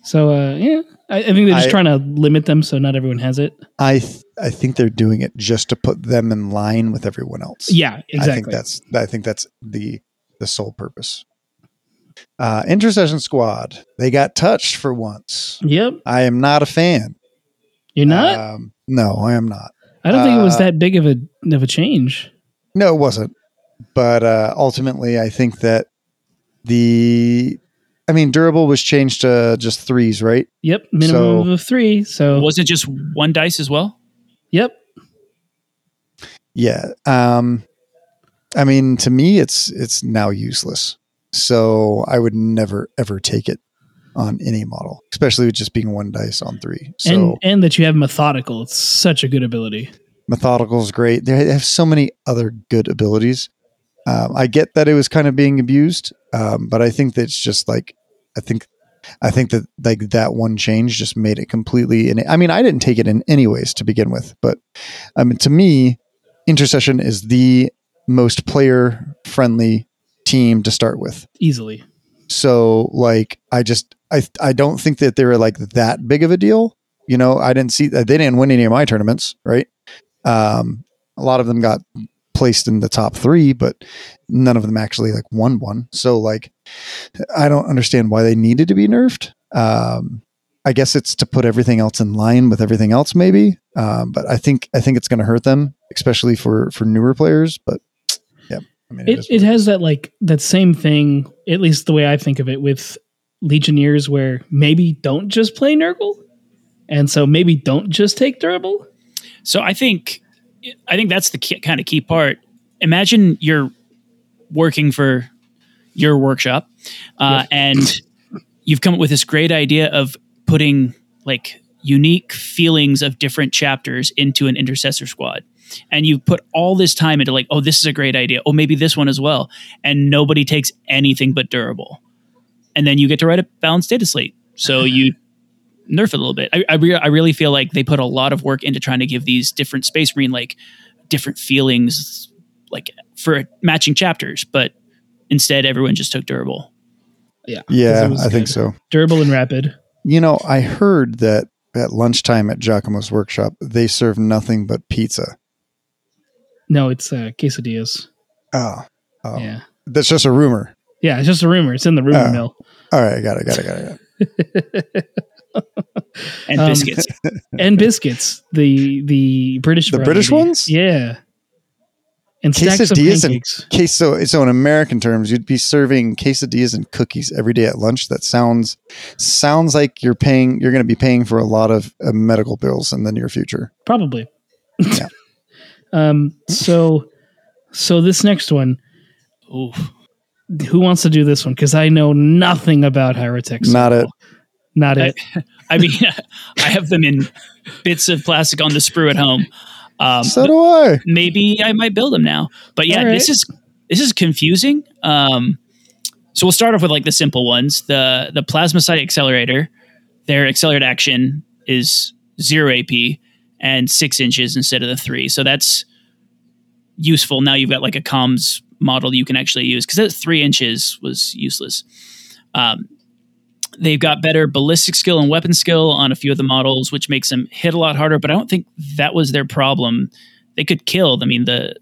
So uh, yeah, I, I think they're just I- trying to limit them so not everyone has it. I th- I think they're doing it just to put them in line with everyone else. Yeah, exactly. I think that's I think that's the the sole purpose. Uh, Intercession Squad. They got touched for once. Yep. I am not a fan. You're not. Um, no, I am not. I don't think it was uh, that big of a of a change. No, it wasn't. But uh, ultimately, I think that the, I mean, durable was changed to just threes, right? Yep. Minimum So- of three. So Was it just one dice as well? yep. Yeah. Um, I mean, to me, it's it's now useless. So I would never ever take it on any model, especially with just being one dice on three. So and and that you have methodical. It's such a good ability. methodical is great. They have so many other good abilities. Um, I get that it was kind of being abused, um, but I think that it's just like I think I think that like that one change just made it completely. And I mean, I didn't take it in anyways to begin with, but I mean, to me, intercession is the most player friendly team to start with. Easily. So like I just I I don't think that they were like that big of a deal. You know, I didn't see that they didn't win any of my tournaments, right? Um a lot of them got placed in the top 3, but none of them actually like won one. So like I don't understand why they needed to be nerfed. Um I guess it's to put everything else in line with everything else maybe. Um but I think I think it's going to hurt them especially for for newer players, but. I mean It is it what has that like that same thing, at least the way I think of it, with Legionnaires where maybe don't just play Nurgle. And so maybe don't just take durable. So I think I think that's the key, kind of key part. Imagine you're working for your workshop, uh, and you've come up with this great idea of putting like unique feelings of different chapters into an intercessor squad. And you put all this time into like, oh, this is a great idea. Oh, maybe this one as well. And nobody takes anything but durable. And then you get to write a balanced data slate. So you nerf it a little bit. I I, re- I really feel like they put a lot of work into trying to give these different Space Marine like different feelings, like for matching chapters. But instead, everyone just took durable. Yeah. Yeah, it was I think so. Durable and rapid. You know, I heard that at lunchtime at Giacomo's workshop, they serve nothing but pizza. No, it's uh, quesadillas. Oh, oh. Yeah. that's just a rumor. Yeah, it's just a rumor. It's in the rumor Oh. mill. All right, got it, got it, got it. Got it. And Um, biscuits. and biscuits. The the British The British ones? Yeah. And Quesadillas and pancakes. Case so so in American terms, you'd be serving quesadillas and cookies every day at lunch. That sounds sounds like you're paying. You're going to be paying for a lot of uh, medical bills in the near future. Probably. Yeah. um. So, so this next one, Ooh. who wants to do this one? Because I know nothing about Hierotek. Not it. Not it. I mean, I have them in bits of plastic on the sprue at home. Um, So do I. maybe I might build them now. But yeah, All right. this is this is confusing. Um, so we'll start off with like the simple ones. The the plasmacyte accelerator, their accelerated action is zero AP and six inches instead of the three. So that's useful. Now you've got like a comms model you can actually use because that three inches was useless. Um, they've got better ballistic skill and weapon skill on a few of the models, which makes them hit a lot harder. But I don't think that was their problem. They could kill. I mean, the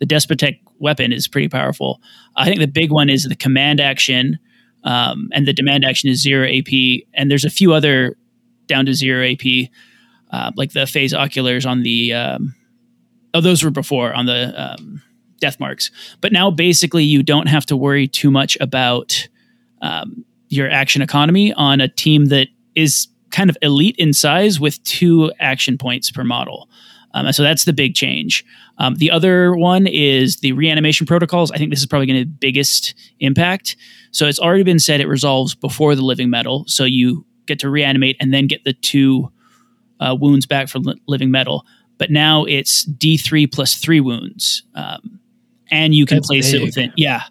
the Despotek weapon is pretty powerful. I think the big one is the command action, um, and the demand action is zero AP. And there's a few other down to zero AP, uh, like the phase oculars on the. Um, oh, those were before on the um, death marks. But now basically you don't have to worry too much about um, your action economy on a team that is kind of elite in size with two action points per model. Um, so that's the big change. Um, the other one is the reanimation protocols. I think this is probably going to be the biggest impact. So it's already been said it resolves before the living metal. So you get to reanimate and then get the two uh, wounds back from li- living metal. But now it's D3 plus three wounds. Um, and you can That's place it within, yeah.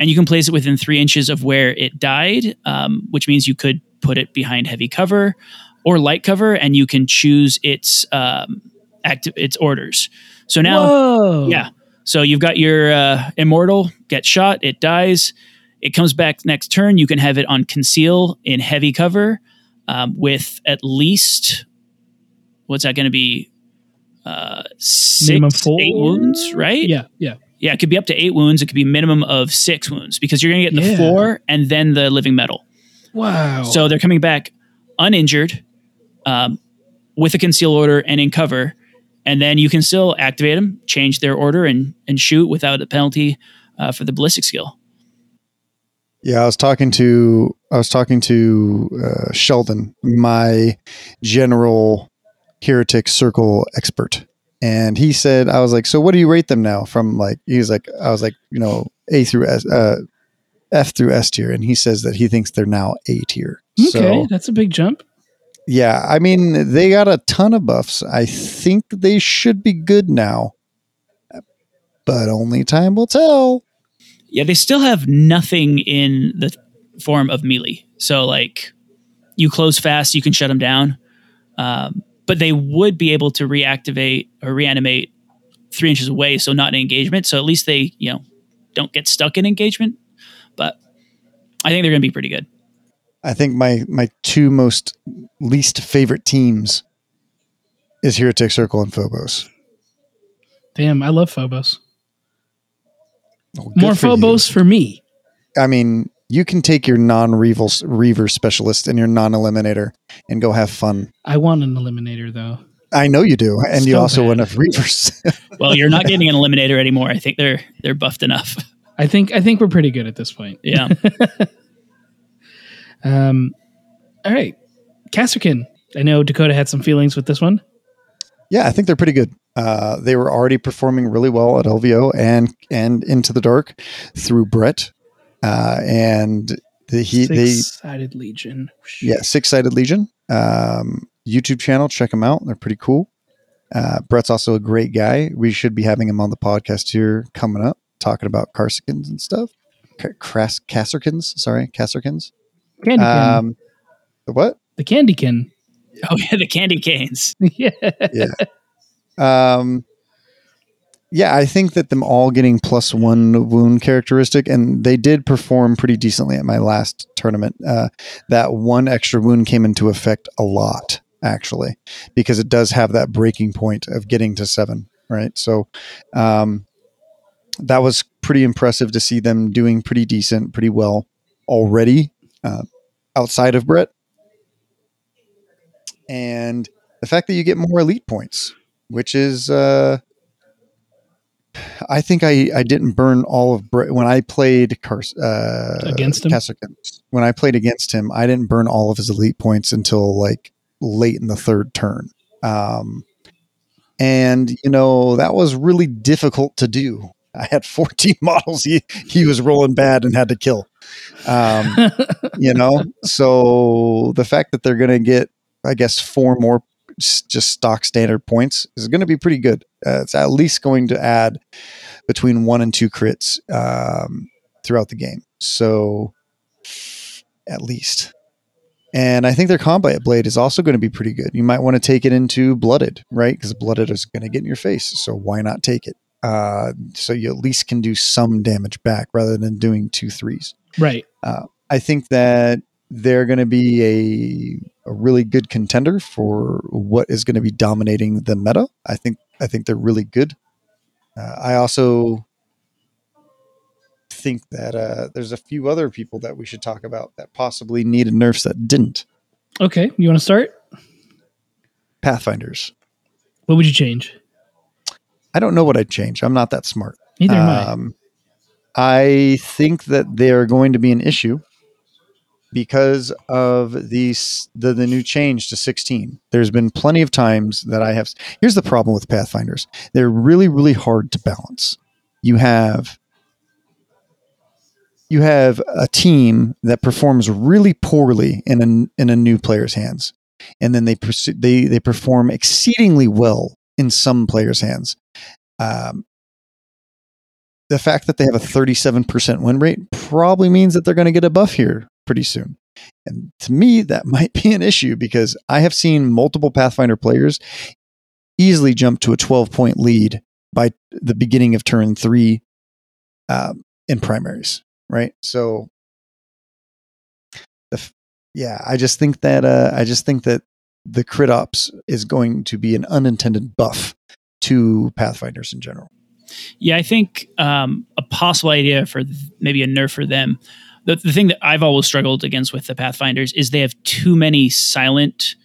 and you can place it within three inches of where it died, um, which means you could put it behind heavy cover or light cover, and you can choose its um, active its orders. So now, Whoa. yeah. So you've got your uh, immortal get shot, it dies, it comes back next turn. You can have it on conceal in heavy cover um, with at least what's that going to be? Uh, six, Minimum four? eight wounds, right? Yeah. Yeah. Yeah, it could be up to eight wounds. It could be minimum of six wounds because you're going to get the Yeah. four and then the living metal. Wow. So they're coming back uninjured, um, with a conceal order and in cover, and then you can still activate them, change their order, and and shoot without a penalty uh, for the ballistic skill. Yeah, I was talking to I was talking to uh, Sheldon, my general Hierotek Circle expert, and he said I was like, "So what do you rate them now?" From like he was like, I was like, you know, A through S, uh, F through S tier, and he says that he thinks they're now A tier. okay, So that's a big jump. yeah, I mean, they got a ton of buffs. I think they should be good now, but only time will tell. Yeah, they still have nothing in the form of melee. So like, you close fast, you can shut them down, um, but they would be able to reactivate or reanimate three inches away, so not in engagement. So at least they you know don't get stuck in engagement. But I think they're going to be pretty good. I think my my two most least favorite teams is Hierotek Circle and Phobos. Damn, I love Phobos. Well, good More for you. Phobos for me. I mean, you can take your non-reiver specialist and your non-eliminator and go have fun. I want an eliminator though. I know you do, and you also bad. want enough reivers. Well, you're not getting an eliminator anymore. I think they're they're buffed enough. I think I think we're pretty good at this point. Yeah. Um, all right, Kasrkin. I know Dakota had some feelings with this one. yeah, I think they're pretty good. Uh, they were already performing really well at LVO and and Into the Dark through Brett, uh, and the, he they Six-sided legion. yeah six sided legion um, YouTube channel. Check them out; they're pretty cool. Uh, Brett's also a great guy. We should be having him on the podcast here coming up, talking about Carsikins and stuff. Ca- Cras- Casserkins, sorry, Casserkins. Candykin. Um, the what? the Candykin. oh yeah, the candy canes. yeah. yeah. Um, yeah, I think that them all getting plus one wound characteristic, and they did perform pretty decently at my last tournament. Uh, that one extra wound came into effect a lot, actually, because it does have that breaking point of getting to seven, right? So, um, that was pretty impressive to see them doing pretty decent, pretty well already uh, outside of Brett. And the fact that you get more elite points, which is, uh, I think I, I didn't burn all of Brett when I played Cars, uh, Against him? When I played against him, I didn't burn all of his elite points until like late in the third turn. Um, and you know that was really difficult to do. I had 14 models he he was rolling bad and had to kill. Um, you know, so the fact that they're going to get, I guess, four more just stock standard points is going to be pretty good. Uh, it's at least going to add between one and two crits um, throughout the game. So at least. And I think their combat blade is also going to be pretty good. You might want to take it into blooded, right? Because blooded is going to get in your face. So why not take it? Uh, so you at least can do some damage back rather than doing two threes. right. I think that they're going to be a, a really good contender for what is going to be dominating the meta. I think I think they're really good. Uh, I also think that uh, there's a few other people that we should talk about that possibly needed nerfs that didn't. Okay. You want to start? Pathfinders. What would you change? I don't know what I'd change. I'm not that smart. Neither am I. Um, I think that they're going to be an issue because of these the, the new change to 16. There's been plenty of times that I have. Here's the problem with Pathfinders: they're really, really hard to balance. You have you have a team that performs really poorly in a in a new player's hands, and then they they they perform exceedingly well in some players' hands. Um, the fact that they have a 37% win rate probably means that they're going to get a buff here pretty soon. And to me, that might be an issue because I have seen multiple Pathfinder players easily jump to a 12 point lead by the beginning of turn three um, in primaries, right? So, the, yeah, I just think that uh, I just think that the crit ops is going to be an unintended buff to Pathfinders in general. Yeah, I think um, a possible idea for th- maybe a nerf for them. The, the thing that I've always struggled against with the Pathfinders is they have too many silent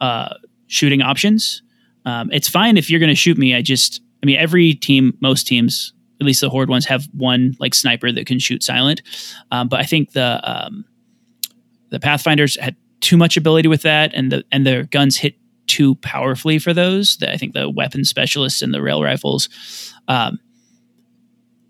uh, shooting options. Um, it's fine if you're going to shoot me. I just, I mean, every team, most teams, at least the Horde ones, have one like sniper that can shoot silent. Um, but I think the um, the Pathfinders had too much ability with that, and the and their guns hit too powerfully for those. The, I think the weapon specialists and the rail rifles. Um,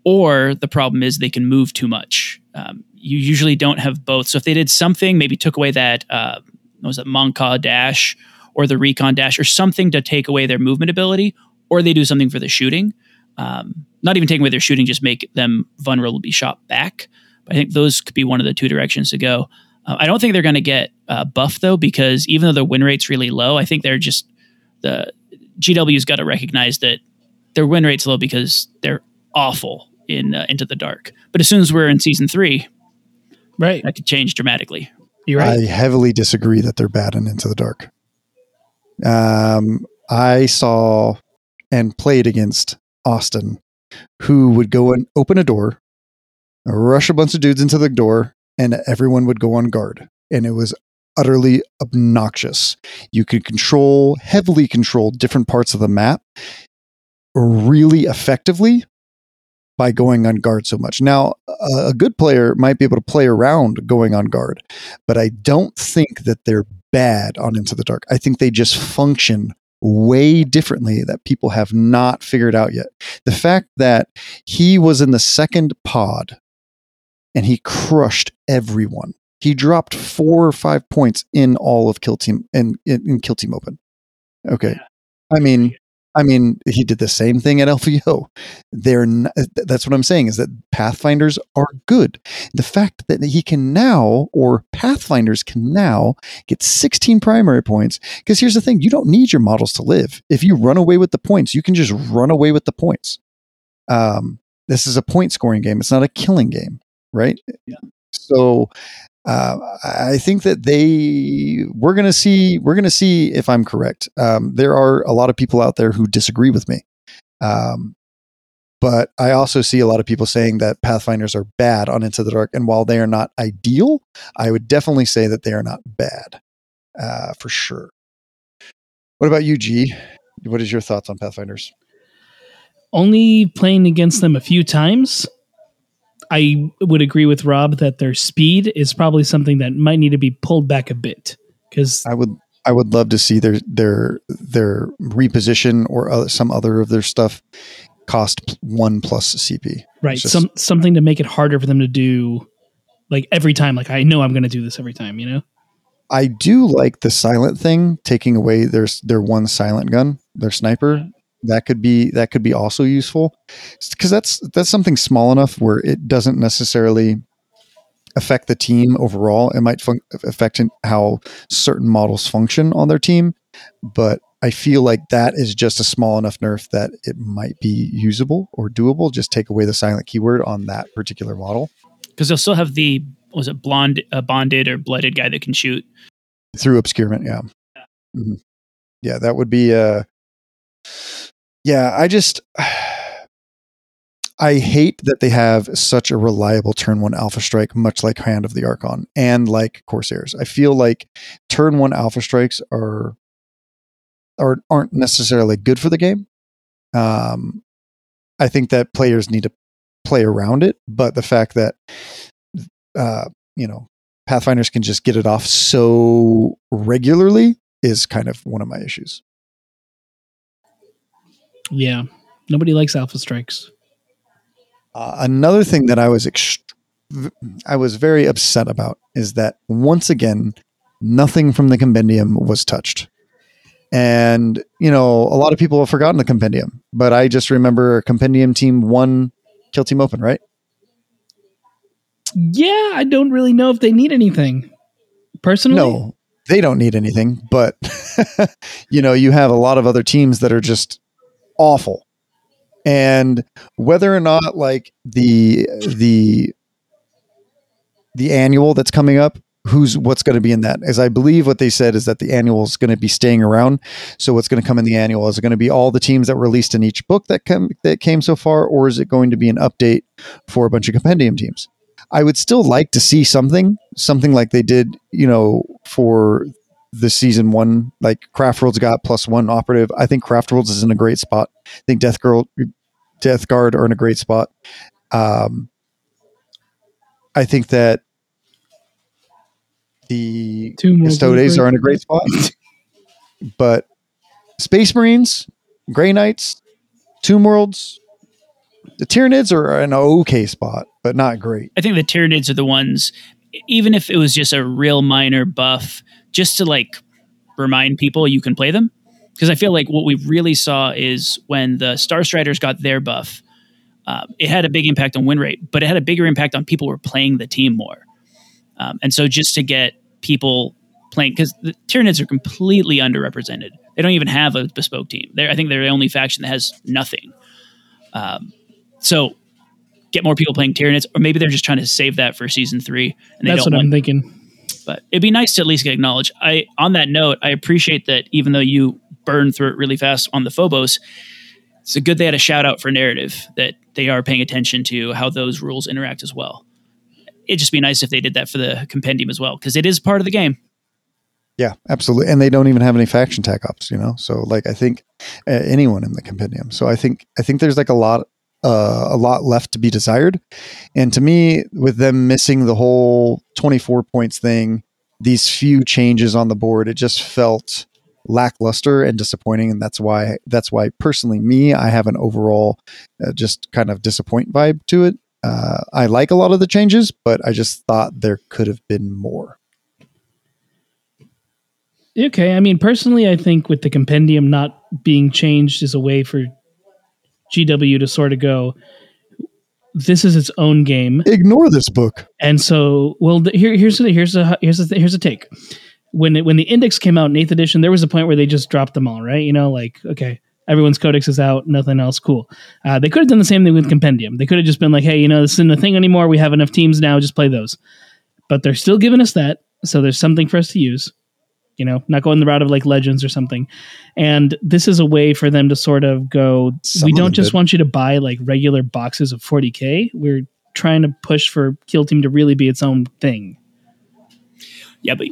or the problem is they can move too much. Um, you usually don't have both. So if they did something, maybe took away that uh, what was it Monka dash or the recon dash or something to take away their movement ability, or they do something for the shooting. Um, not even taking away their shooting, just make them vulnerable to be shot back. But I think those could be one of the two directions to go. Uh, I don't think they're going to get uh, buff though, because even though their win rate's really low, I think they're just the GW's got to recognize that their win rate's low because they're awful in uh, Into the Dark. But as soon as we're in season three, Right. that could change dramatically. You're right. I heavily disagree that they're bad in Into the Dark. Um, I saw and played against Austin, who would go and open a door, rush a bunch of dudes into the door, and everyone would go on guard. And it was utterly obnoxious. You could control, heavily control different parts of the map really effectively by going on guard so much. Now, a, good player might be able to play around going on guard, but I don't think that they're bad on Into the Dark. I think they just function way differently that people have not figured out yet. The fact that he was in the second pod and he crushed everyone. He dropped four or five points in all of Kill Team in, in, in Kill Team Open. Okay. I mean, I mean, he did the same thing at LVO. They're n- that's what I'm saying is that Pathfinders are good. The fact that he can now, or Pathfinders can now, get 16 primary points. Because here's the thing: you don't need your models to live. If you run away with the points, you can just run away with the points. Um, this is a point scoring game. It's not a killing game, right? Yeah. So uh, I think that they we're gonna see we're gonna see if I'm correct. Um, there are a lot of people out there who disagree with me, um, but I also see a lot of people saying that Pathfinders are bad on Into the Dark, and while they are not ideal, I would definitely say that they are not bad uh, for sure. What about you, G? What is your thoughts on Pathfinders? Only playing against them a few times. I would agree with Rob that their speed is probably something that might need to be pulled back a bit because I would I would love to see their their their reposition or other, some other of their stuff cost one plus CP. right just- some something to make it harder for them to do like every time like I know I'm going to do this every time, you know. I do like the silent thing, taking away their their one silent gun, their sniper. That could be that could be also useful because that's that's something small enough where it doesn't necessarily affect the team overall. It might fun- affect how certain models function on their team, but I feel like that is just a small enough nerf that it might be usable or doable. Just take away the silent keyword on that particular model Because they'll still have the was it blonde, uh, bonded or blooded guy that can shoot. through obscurement. Yeah, Mhm. yeah, that would be. Uh, yeah, I just. I hate that they have such a reliable turn one alpha strike, much like Hand of the Archon and like Corsairs. I feel like turn one alpha strikes are are aren't necessarily good for the game. Um, I think that players need to play around it, but the fact that uh, you know Pathfinders can just get it off so regularly is kind of one of my issues. Yeah. Nobody likes alpha strikes. Uh, another thing that I was ext- I was very upset about is that once again, nothing from the compendium was touched. And you know, a lot of people have forgotten the compendium, but I just remember compendium team won Kill Team Open, right? Yeah, I don't really know if they need anything. Personally, No, they don't need anything, but you know, you have a lot of other teams that are just awful. And whether or not like the the the annual that's coming up, who's what's going to be in that? As I believe what they said is that the annual is going to be staying around. So what's going to come in the annual is it going to be all the teams that were released in each book that come that came so far, or is it going to be an update for a bunch of compendium teams? I would still like to see something, something like they did, you know, for the season one. Like Craft Worlds got plus one operative. I think Craft Worlds is in a great spot. I think Death Girl, Death Guard are in a great spot. Um, I think that the Tomb World's in a Custodes are in a great spot, but Space Marines, Grey Knights, Tomb Worlds, the Tyranids are in an okay spot, but not great. I think the Tyranids are the ones, even if it was just a real minor buff, just to like remind people you can play them. Because I feel like what we really saw is when the Star Striders got their buff, uh, it had a big impact on win rate, but it had a bigger impact on people who were playing the team more. Um, and so just to get people playing, because the Tyranids are completely underrepresented. They don't even have a bespoke team. They're, I think they're the only faction that has nothing. Um, so get more people playing Tyranids, or maybe they're just trying to save that for season three, and they That's don't what want. I'm thinking. But it'd be nice to at least get acknowledged. I on that note, I appreciate that even though you burned through it really fast on the Phobos, it's a good they had a shout out for narrative that they are paying attention to how those rules interact as well. It'd just be nice if they did that for the compendium as well, because it is part of the game. Yeah, absolutely. And they don't even have any faction tech ups, you know. So like I think uh, anyone in the compendium. So I think I think there's like a lot uh, a lot left to be desired. And to me, with them missing the whole 24 points thing, these few changes on the board, it just felt lackluster and disappointing. And that's why that's why personally, me, I have an overall uh, just kind of disappoint vibe to it. Uh, I like a lot of the changes, but I just thought there could have been more. Okay, I mean, personally, I think with the compendium not being changed is a way for GW to sort of go. This is its own game, Ignore this book. and so well. The, here, here's the, here's a here's a here's a take. When it, when the index came out in eighth edition, there was a point where they just dropped them all, right? You know, like okay, everyone's codex is out, nothing else, cool. Uh, they could have done the same thing with compendium. They could have just been like, hey, you know, this isn't a thing anymore. We have enough teams now, just play those. But they're still giving us that, so there's something for us to use you know, not going the route of like legends or something. And this is a way for them to sort of go, Some we don't just did. want you to buy like regular boxes of 40K. We're trying to push for Kill Team to really be its own thing. Yeah, but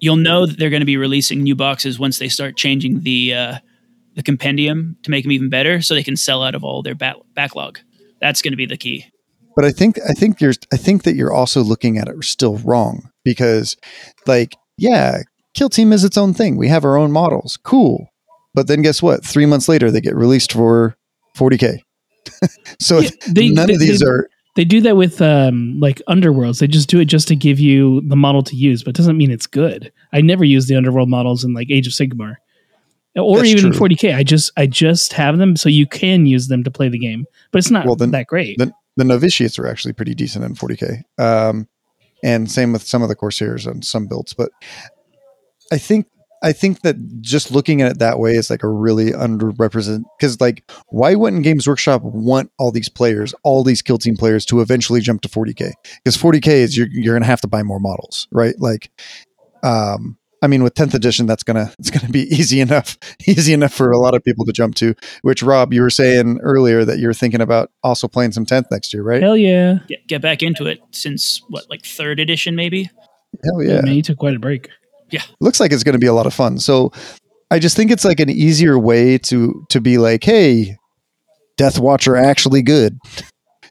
you'll know that they're going to be releasing new boxes once they start changing the uh, the compendium to make them even better, so they can sell out of all their back- backlog. That's going to be the key. but I think I think you're I think that you're also looking at it still wrong because like yeah, Kill Team is its own thing. We have our own models. Cool. But then guess what? 3 months later they get released for 40k. so Yeah, they- none they- of these they- are They do that with um, like Underworlds. They just do it just to give you the model to use, but it doesn't mean it's good. I never use the Underworld models in like Age of Sigmar. Or even true. 40k. I just I just have them so you can use them to play the game. But it's not Well, then- that great. the, the novitiates are actually pretty decent in 40k. Um, and same with some of the corsairs and some builds. But I think I think that just looking at it that way is like a really underrepresented because like why wouldn't Games Workshop want all these players, all these kill team players to eventually jump to 40k? Because 40k is you're you're gonna have to buy more models, right? Like, um, I mean, with 10th edition, that's gonna it's gonna be easy enough, easy enough for a lot of people to jump to. Which Rob, you were saying earlier that you're thinking about also playing some 10th next year, right? Hell yeah. Get, get back into it since what, like third edition, maybe. Hell Yeah. yeah. man, you took quite a break. Looks like it's going to be a lot of fun. So I just think it's like an easier way to to be like, hey, Death Watch are actually good.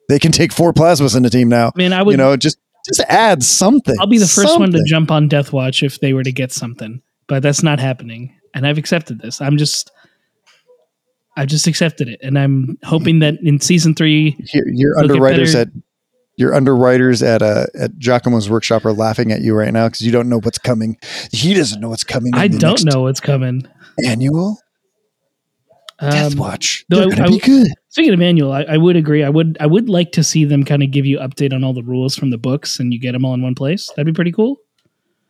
They can take four plasmas in the team now. Man, I would you know, just just add something. I'll be the first one to jump on Death Watch if they were to get something, but that's not happening. And I've accepted this. I'm just, I've just accepted it, and I'm hoping that in season three, Your, your underwriters at your underwriters at uh, at Giacomo's workshop are laughing at you right now because you don't know what's coming. He doesn't know what's coming. I don't know what's coming. annual. Death Um, Watch. though They're I- gonna I be good. Speaking of manual, I, I would agree. I would I would like to see them kind of give you update on all the rules from the books, and you get them all in one place. That'd be pretty cool.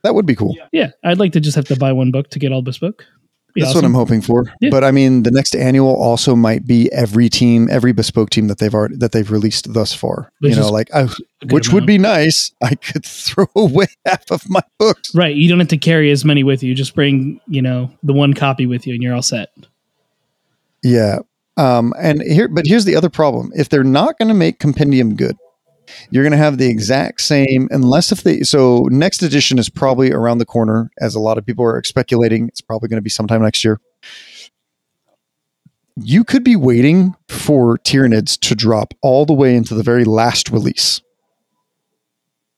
That would be cool. Yeah, I'd like to just have to buy one book to get all bespoke. That's what. I'm hoping for. Yeah. But I mean, the next annual also might be every team, every bespoke team that they've already that they've released thus far. Which you know, like I, which would be nice. I could throw away half of my books. right. You don't have to carry as many with you. Just bring you know the one copy with you, and you're all set. Yeah. Um, and here, but here's the other problem: if they're not going to make compendium good, you're going to have the exact same, unless if they. So next edition is probably around the corner, as a lot of people are speculating. It's probably going to be sometime next year. You could be waiting for Tyranids to drop all the way into the very last release.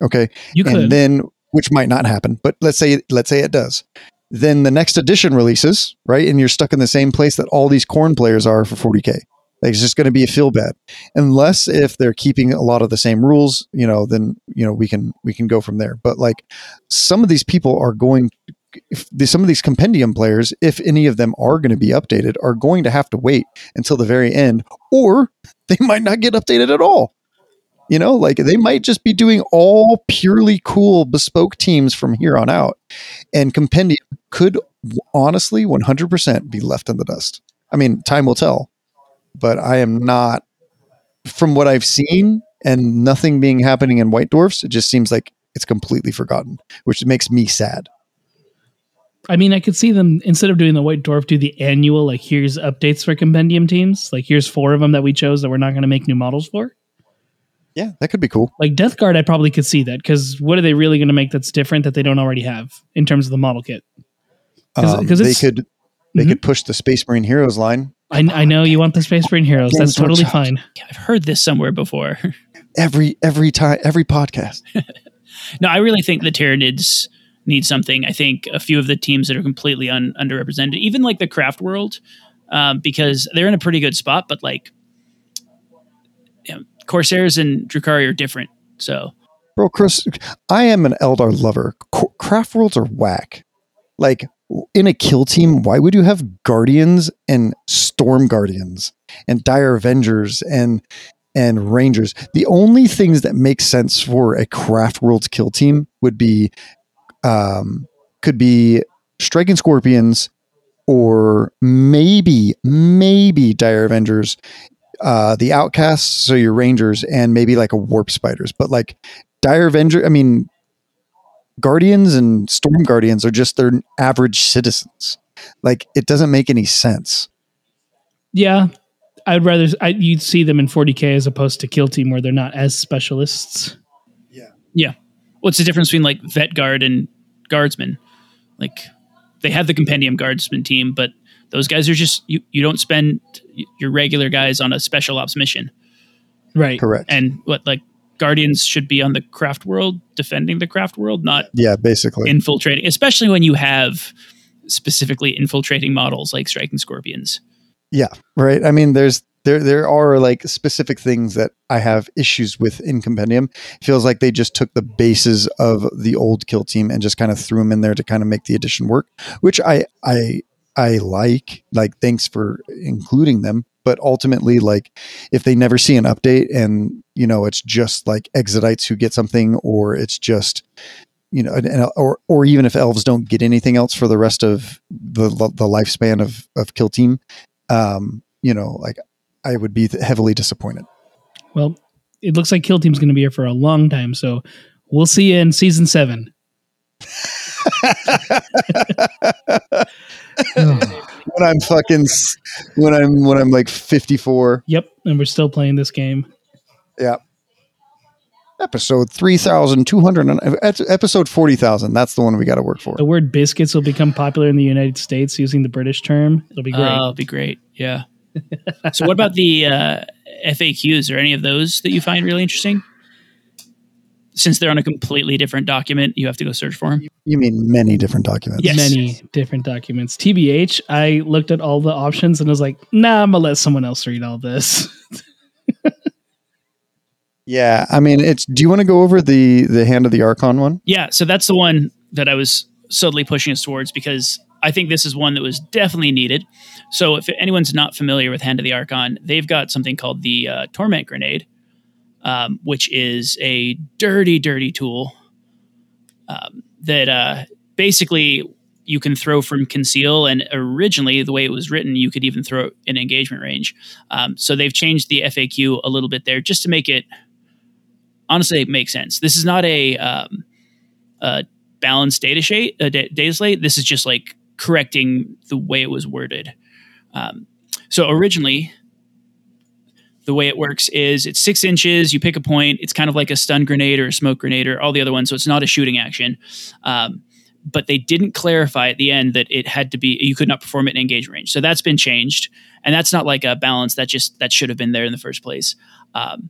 Okay, You could. and then which might not happen but let's say let's say it does then the next edition releases right and you're stuck in the same place that all these corn players are for 40k like it's just going to be a feel bad unless if they're keeping a lot of the same rules you know then you know we can we can go from there but like some of these people are going if the, some of these compendium players if any of them are going to be updated are going to have to wait until the very end or they might not get updated at all you know, like they might just be doing all purely cool bespoke teams from here on out. And Compendium could honestly 100% be left in the dust. I mean, time will tell, but I am not, from what I've seen and nothing being happening in White Dwarfs, it just seems like it's completely forgotten, which makes me sad. I mean, I could see them instead of doing the White Dwarf, do the annual like here's updates for compendium teams. Like here's four of them that we chose that we're not going to make new models for. Yeah, that could be cool. Like Death Guard, I probably could see that because what are they really going to make that's different that they don't already have in terms of the model kit? 'Cause- Um, they could they Mhm. could push the Space Marine Heroes line I, I know you want the Space Marine Heroes. Yeah, That's it's totally child. fine. I've heard this somewhere before. every every time every podcast. no, I really think the Tyranids need something. I think a few of the teams that are completely un- underrepresented, even like the craft world, um, because they're in a pretty good spot, but like you know, Corsairs and Drukhari are different. So Bro, Chris, I am an Eldar lover. Craft worlds are whack. Like in a kill team, why would you have guardians and storm guardians and dire avengers and and rangers? The only things that make sense for a craft worlds kill team would be um could be striking scorpions or maybe maybe dire avengers uh the outcasts so your rangers and maybe like a warp spiders but like dire avenger i mean guardians and storm guardians are just their average citizens like it doesn't make any sense Yeah, I'd rather I, you'd see them in 40k as opposed to Kill Team where they're not as specialists. Yeah. Yeah. What's the difference between like vet guard and guardsman? Like they have the compendium guardsman team, but those guys are just you. You don't spend your regular guys on a special ops mission, Right. correct and what like guardians should be on the craft world defending the craft world, not yeah basically infiltrating. Especially when you have specifically infiltrating models like striking scorpions. Yeah, right i mean there's there there are like specific things that i have issues with in compendium It feels like they just took the bases of the old kill team and just kind of threw them in there to kind of make the addition work which i i i like like thanks for including them but ultimately like if they never see an update and you know it's just like exodites who get something or it's just you know and, and- or or even if elves don't get anything else for the rest of the the lifespan of of kill team um you know like i would be heavily disappointed Well, it looks like Kill Team's going to be here for a long time, so we'll see you in season seven. When i'm fucking when i'm when i'm like 54 Yep, and we're still playing this game. Yeah. Episode 3200 and- episode 40000 that's the one we got to work for The word biscuits will become popular in the United States using the British term. It'll be great. Oh, it'll be great. Yeah. so, what about the uh, FAQs? Are any of those that you find really interesting? Since they're on a completely different document, you have to go search for them. you mean many different documents Yes. Many different documents. TBH, I looked at all the options and was like, nah, I'm going to let someone else read all this. yeah i mean it's do you want to go over the the hand of the archon one Yeah, so that's the one that I was subtly pushing us towards because I think this is one that was definitely needed. So if anyone's not familiar with Hand of the Archon, they've got something called the uh, Torment Grenade, um, which is a dirty, dirty tool um, that uh, basically you can throw from conceal. And originally, the way it was written, you could even throw in engagement range. Um, so they've changed the FAQ a little bit there just to make it honestly it makes sense. This is not a, um, a balanced data, shade, uh, data slate. This is just like correcting the way it was worded. Um, so originally, the way it works is it's six inches. You pick a point. It's kind of like a stun grenade or a smoke grenade or all the other ones. So it's not a shooting action. Um, but they didn't clarify at the end that it had to be you could not perform it in engagement range. So that's been changed, and that's not like a balance. That just that should have been there in the first place. Um,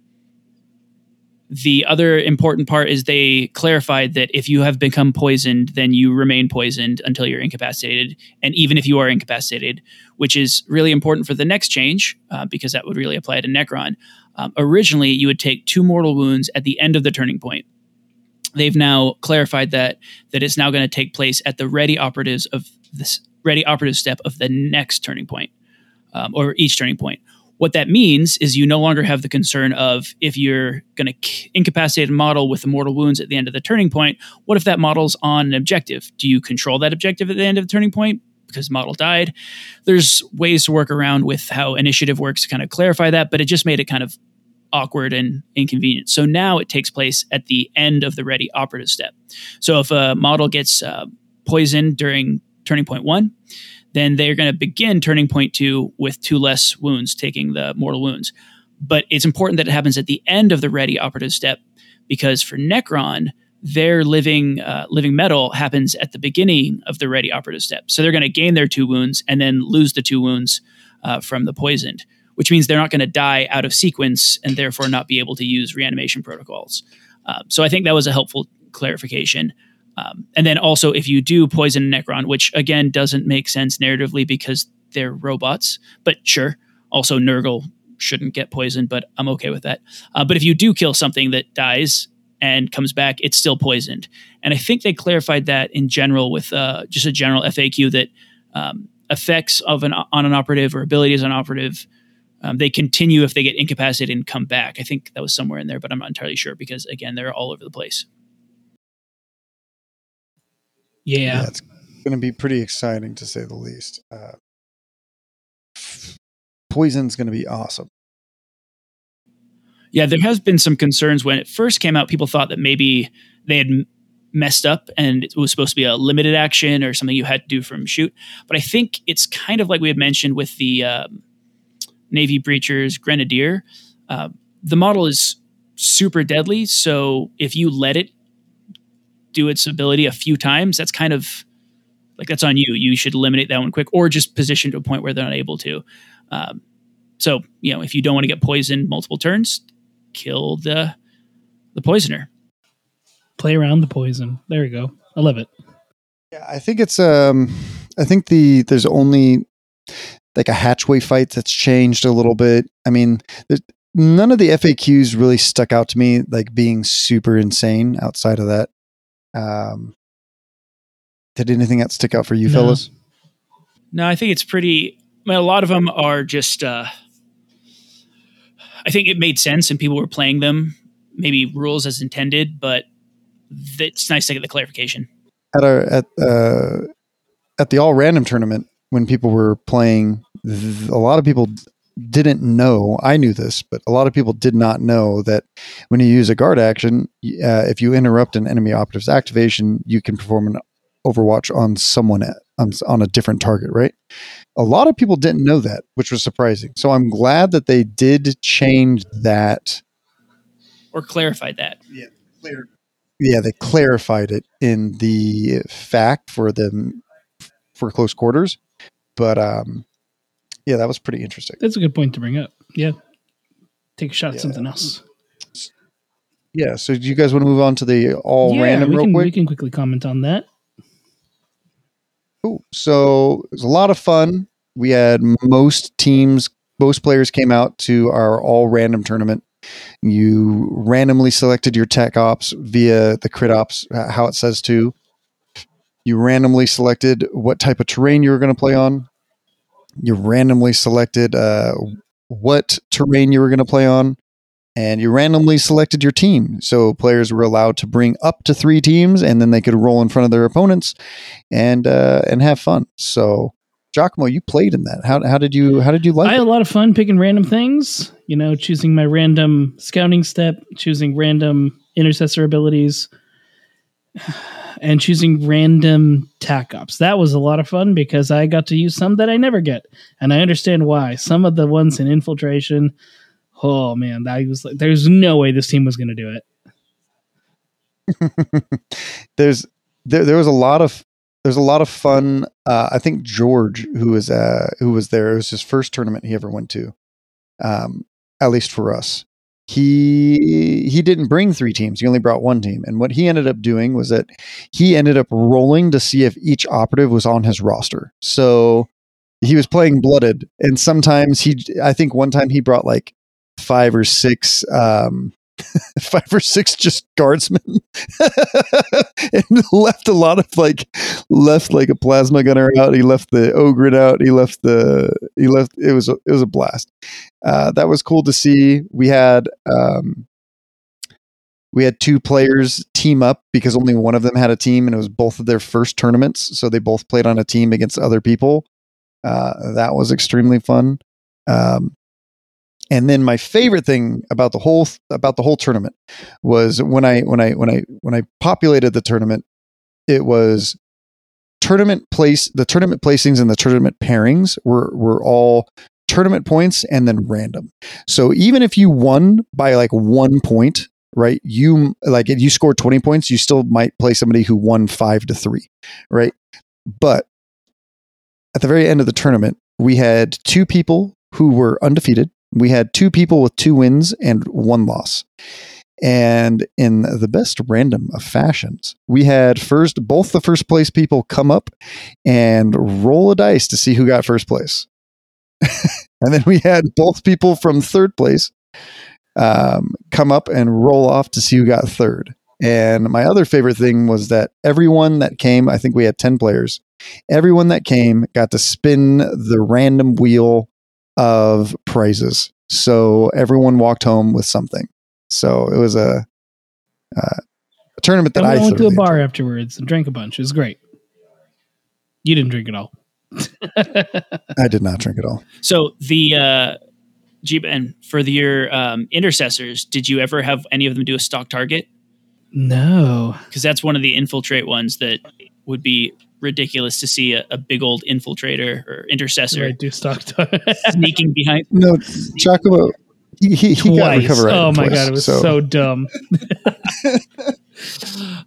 the other important part is they clarified that if you have become poisoned, then you remain poisoned until you're incapacitated, and even if you are incapacitated, which is really important for the next change uh, because that would really apply to Necron. Um, originally, you would take two mortal wounds at the end of the turning point. They've now clarified that that it's now going to take place at the ready operatives of this ready operative step of the next turning point, um, or each turning point what that means is you no longer have the concern of if you're going to incapacitate a model with mortal wounds at the end of the turning point, what if that model's on an objective? Do you control that objective at the end of the turning point? Because the model died. There's ways to work around with how initiative works to kind of clarify that, but it just made it kind of awkward and inconvenient. So now it takes place at the end of the ready operative step. So if a model gets uh, poisoned during turning point one, then they're going to begin turning point two with two less wounds, taking the mortal wounds. But it's important that it happens at the end of the ready operative step because for Necron, their living uh, living metal happens at the beginning of the ready operative step. So they're going to gain their two wounds and then lose the two wounds uh, from the poisoned, which means they're not going to die out of sequence and therefore not be able to use reanimation protocols. Uh, so I think that was a helpful clarification. Um, and then also, if you do poison Necron, which again doesn't make sense narratively because they're robots, but sure. Also, Nurgle shouldn't get poisoned, but I'm okay with that. Uh, but if you do kill something that dies and comes back, it's still poisoned. And I think they clarified that in general with uh, just a general FAQ that um, effects of an on an operative or abilities on operative. Um, they continue if they get incapacitated and come back. I think that was somewhere in there, but I'm not entirely sure because again, they're all over the place. Yeah. yeah it's going to be pretty exciting to say the least. Uh, Poison's going to be awesome. Yeah, there has been some concerns when it first came out. People thought that maybe they had messed up and it was supposed to be a limited action or something you had to do from shoot. But I think it's kind of like we had mentioned with the um, Navy Breachers Grenadier. Uh, the model is super deadly, so if you let it do its ability a few times, that's kind of like that's on you. You should eliminate that one quick, or just position to a point where they're not able to. Um, so you know, if you don't want to get poisoned multiple turns, kill the the poisoner. Play around the poison. There you go. I love it. Yeah, I think it's um, I think the there's only like a hatchway fight that's changed a little bit. I mean, none of the FAQs really stuck out to me like being super insane outside of that. Um, did anything that stick out for you, no. fellas? No, I think it's pretty. I mean, a lot of them are just. Uh, I think it made sense and people were playing them, maybe rules as intended, but it's nice to get the clarification. At our at uh, at the all random tournament, when people were playing, a lot of people didn't know. I knew this, but a lot of people did not know that when you use a guard action, uh, if you interrupt an enemy operative's activation, you can perform an overwatch on someone on, on a different target, right? A lot of people didn't know that, which was surprising. So I'm glad that they did change that or clarified that. Yeah, clear. Yeah, they clarified it in the fact for them for close quarters, but um, yeah, that was pretty interesting. That's a good point to bring up. Yeah. Take a shot yeah. at something else. Yeah. So do you guys want to move on to the all yeah, random we real can, quick? We can quickly comment on that. Cool. So it was a lot of fun. We had most teams, most players came out to our all random tournament. You randomly selected your tech ops via the crit ops, how it says to. You randomly selected what type of terrain you were going to play on. You randomly selected uh, what terrain you were going to play on, and you randomly selected your team. So players were allowed to bring up to three teams, and then they could roll in front of their opponents and uh, and have fun. So, Giacomo, you played in that. How, how did you how did you like I it? had a lot of fun picking random things, you know, choosing my random scouting step, choosing random intercessor abilities, and choosing random tac ops. That was a lot of fun because I got to use some that I never get. And I understand why. Some of the ones in infiltration, oh man, that was like there's no way this team was gonna do it. there's there, there was a lot of there's a lot of fun. Uh, I think George, who was uh, who was there, it was his first tournament he ever went to. Um, at least for us, he he didn't bring three teams. He only brought one team, and what he ended up doing was that he ended up rolling to see if each operative was on his roster. So he was playing blooded, and sometimes he, I think one time he brought like five or six um, five or six just guardsmen and left a lot of like left like a plasma gunner out. He left the ogre out. He left the he left it was a, it was a blast. Uh, that was cool to see. We had um, we had two players team up because only one of them had a team and it was both of their first tournaments so they both played on a team against other people. Uh, that was extremely fun. Um, and then my favorite thing about the whole about the whole tournament was when I when I when I when I populated the tournament, it was tournament place the tournament placings and the tournament pairings were were all tournament points and then random. So even if you won by like one point, right? You like if you scored 20 points, you still might play somebody who won 5 to 3, right? But at the very end of the tournament, we had two people who were undefeated we had two people with two wins and one loss. And in the best random of fashions, we had first both the first place people come up and roll a dice to see who got first place. and then we had both people from third place um, come up and roll off to see who got third. And my other favorite thing was that everyone that came, I think we had 10 players, everyone that came got to spin the random wheel of prizes. So everyone walked home with something. So it was a, uh, a tournament that And we I went to a bar enjoyed. afterwards and drank a bunch. It was great. You didn't drink at all. I did not drink at all. So the uh, Jeep and for the, your um, intercessors, did you ever have any of them do a stock target? no. Because that's one of the infiltrate ones that would be ridiculous to see a, a big old infiltrator or intercessor I do stock sneaking behind. No, Giacomo, he, he, he got twice. recover Oh my twice, god, it was so, dumb.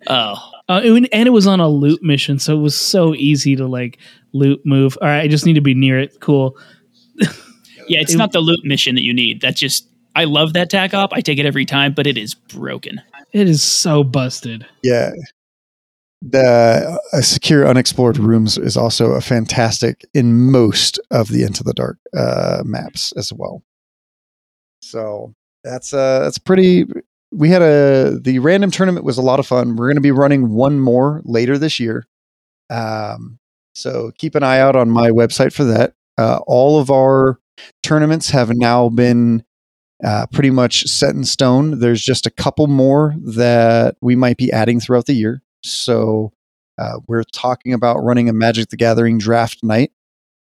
Oh, Uh, and and it was on a loot mission, so it was so easy to like loot move. All right, I just need to be near it. Cool. yeah, it's It- not the loot mission that you need. That's just I love that tac op. I take it every time, but it is broken. It is so busted. Yeah. The uh, secure unexplored rooms is also a fantastic in most of the Into the Dark uh, maps as well. So that's uh that's pretty. We had a the random tournament was a lot of fun. We're going to be running one more later this year. Um, so keep an eye out on my website for that. Uh, all of our tournaments have now been uh, pretty much set in stone. There's just a couple more that we might be adding throughout the year. So uh, we're talking about running a Magic the Gathering draft night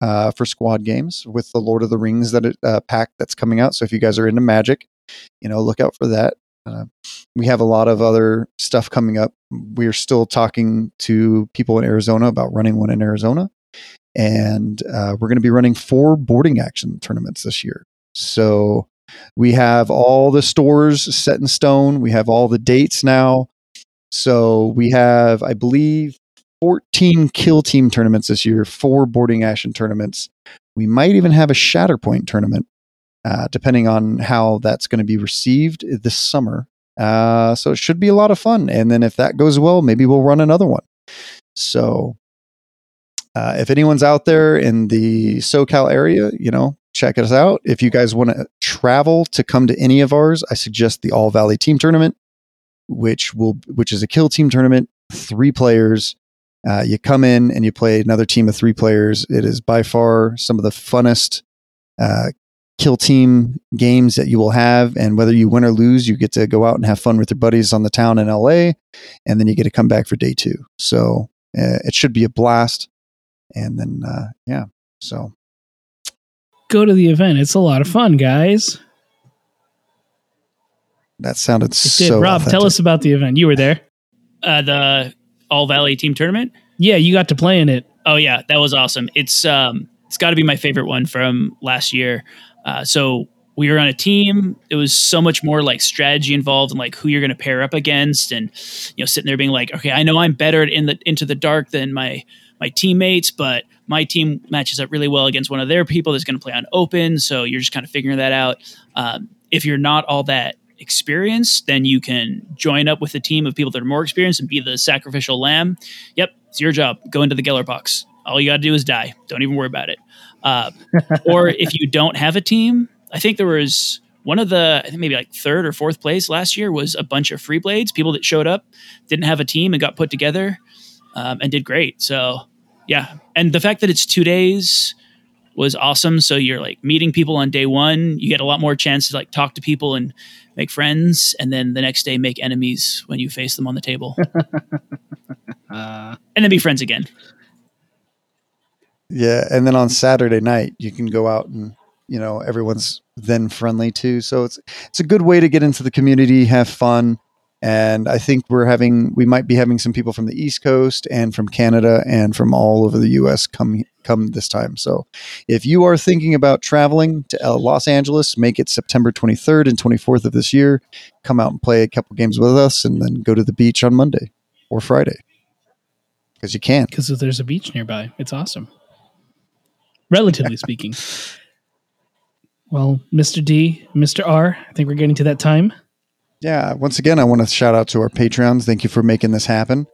uh, for squad games with the Lord of the Rings that it, uh, pack that's coming out. So if you guys are into Magic, you know, look out for that. Uh, we have a lot of other stuff coming up. We're still talking to people in Arizona about running one in Arizona, and uh, we're going to be running four boarding action tournaments this year. So we have all the stores set in stone. We have all the dates now. So we have, I believe, 14 kill team tournaments this year, four boarding action tournaments. We might even have a Shatterpoint tournament, uh, depending on how that's going to be received this summer. Uh, so it should be a lot of fun. And then if that goes well, maybe we'll run another one. So uh, if anyone's out there in the SoCal area, you know, check us out. If you guys want to travel to come to any of ours, I suggest the All Valley Team Tournament, which will which is a kill team tournament, three players. Uh, you come in and you play another team of three players. It is by far some of the funnest uh, kill team games that you will have. And whether you win or lose, you get to go out and have fun with your buddies on the town in LA, and then you get to come back for day two. So uh, it should be a blast. And then, uh, yeah, so Go to the event. It's a lot of fun, guys. That sounded It so. did. Rob, tell us about the event. You were there. Uh, the All Valley Team Tournament. Yeah, you got to play in it. Oh yeah, that was awesome. It's um, it's got to be my favorite one from last year. Uh, so we were on a team. It was so much more like strategy involved and like who you're going to pair up against, and you know, sitting there being like, okay, I know I'm better in the into the dark than my my teammates, but my team matches up really well against one of their people that's going to play on open. So you're just kind of figuring that out. Um, if you're not all that experienced, then you can join up with a team of people that are more experienced and be the sacrificial lamb. Yep, it's your job. Go into the Geller box. All you got to do is die. Don't even worry about it. Uh, or if you don't have a team, I think there was one of the I think maybe like third or fourth place last year was a bunch of free blades people that showed up, didn't have a team and got put together, um, and did great. So yeah, and the fact that it's two days was awesome. So you're like meeting people on day one. You get a lot more chance to like talk to people and make friends, and then the next day make enemies when you face them on the table, Uh, and then be friends again. Yeah, and then on Saturday night you can go out and you know everyone's then friendly too. So it's it's a good way to get into the community, have fun, and I think we're having we might be having some people from the East Coast and from Canada and from all over the U.S. come come this time. So if you are thinking about traveling to uh, Los Angeles, make it September 23rd and 24th of this year. Come out and play a couple games with us, and then go to the beach on Monday or Friday because you can. because there's a beach nearby. It's awesome. Relatively speaking. Well, Mr. D, Mr. R, I think we're getting to that time. Yeah, once again, I want to shout out to our Patreons. Thank you for making this happen.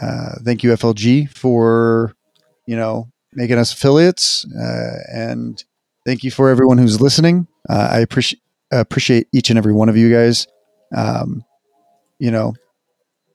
Uh, thank you, FLG, for you know making us affiliates, uh, and thank you for everyone who's listening. Uh, I appreciate appreciate each and every one of you guys. Um, you know,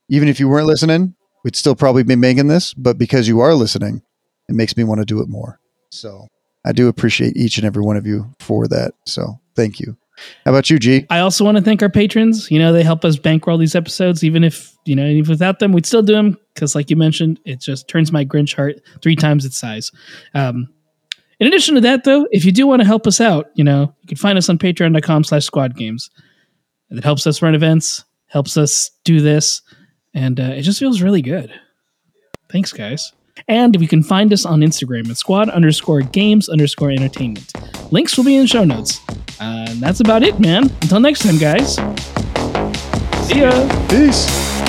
even if you weren't listening, we'd still probably be making this, but because you are listening, it makes me want to do it more. So I do appreciate each and every one of you for that. So thank you. How about you, G? I also want to thank our patrons. You know, they help us bankroll these episodes, even if, you know, even without them, we'd still do them because, like you mentioned, it just turns my Grinch heart three times its size. Um, in addition to that, though, if you do want to help us out, you know, you can find us on patreon.com slash squad games. It helps us run events, helps us do this, and uh, it just feels really good. Thanks, guys. And you can find us on Instagram at squad underscore games underscore entertainment. Links will be in show notes. Uh, and that's about it, man. Until next time, guys. See ya. Peace.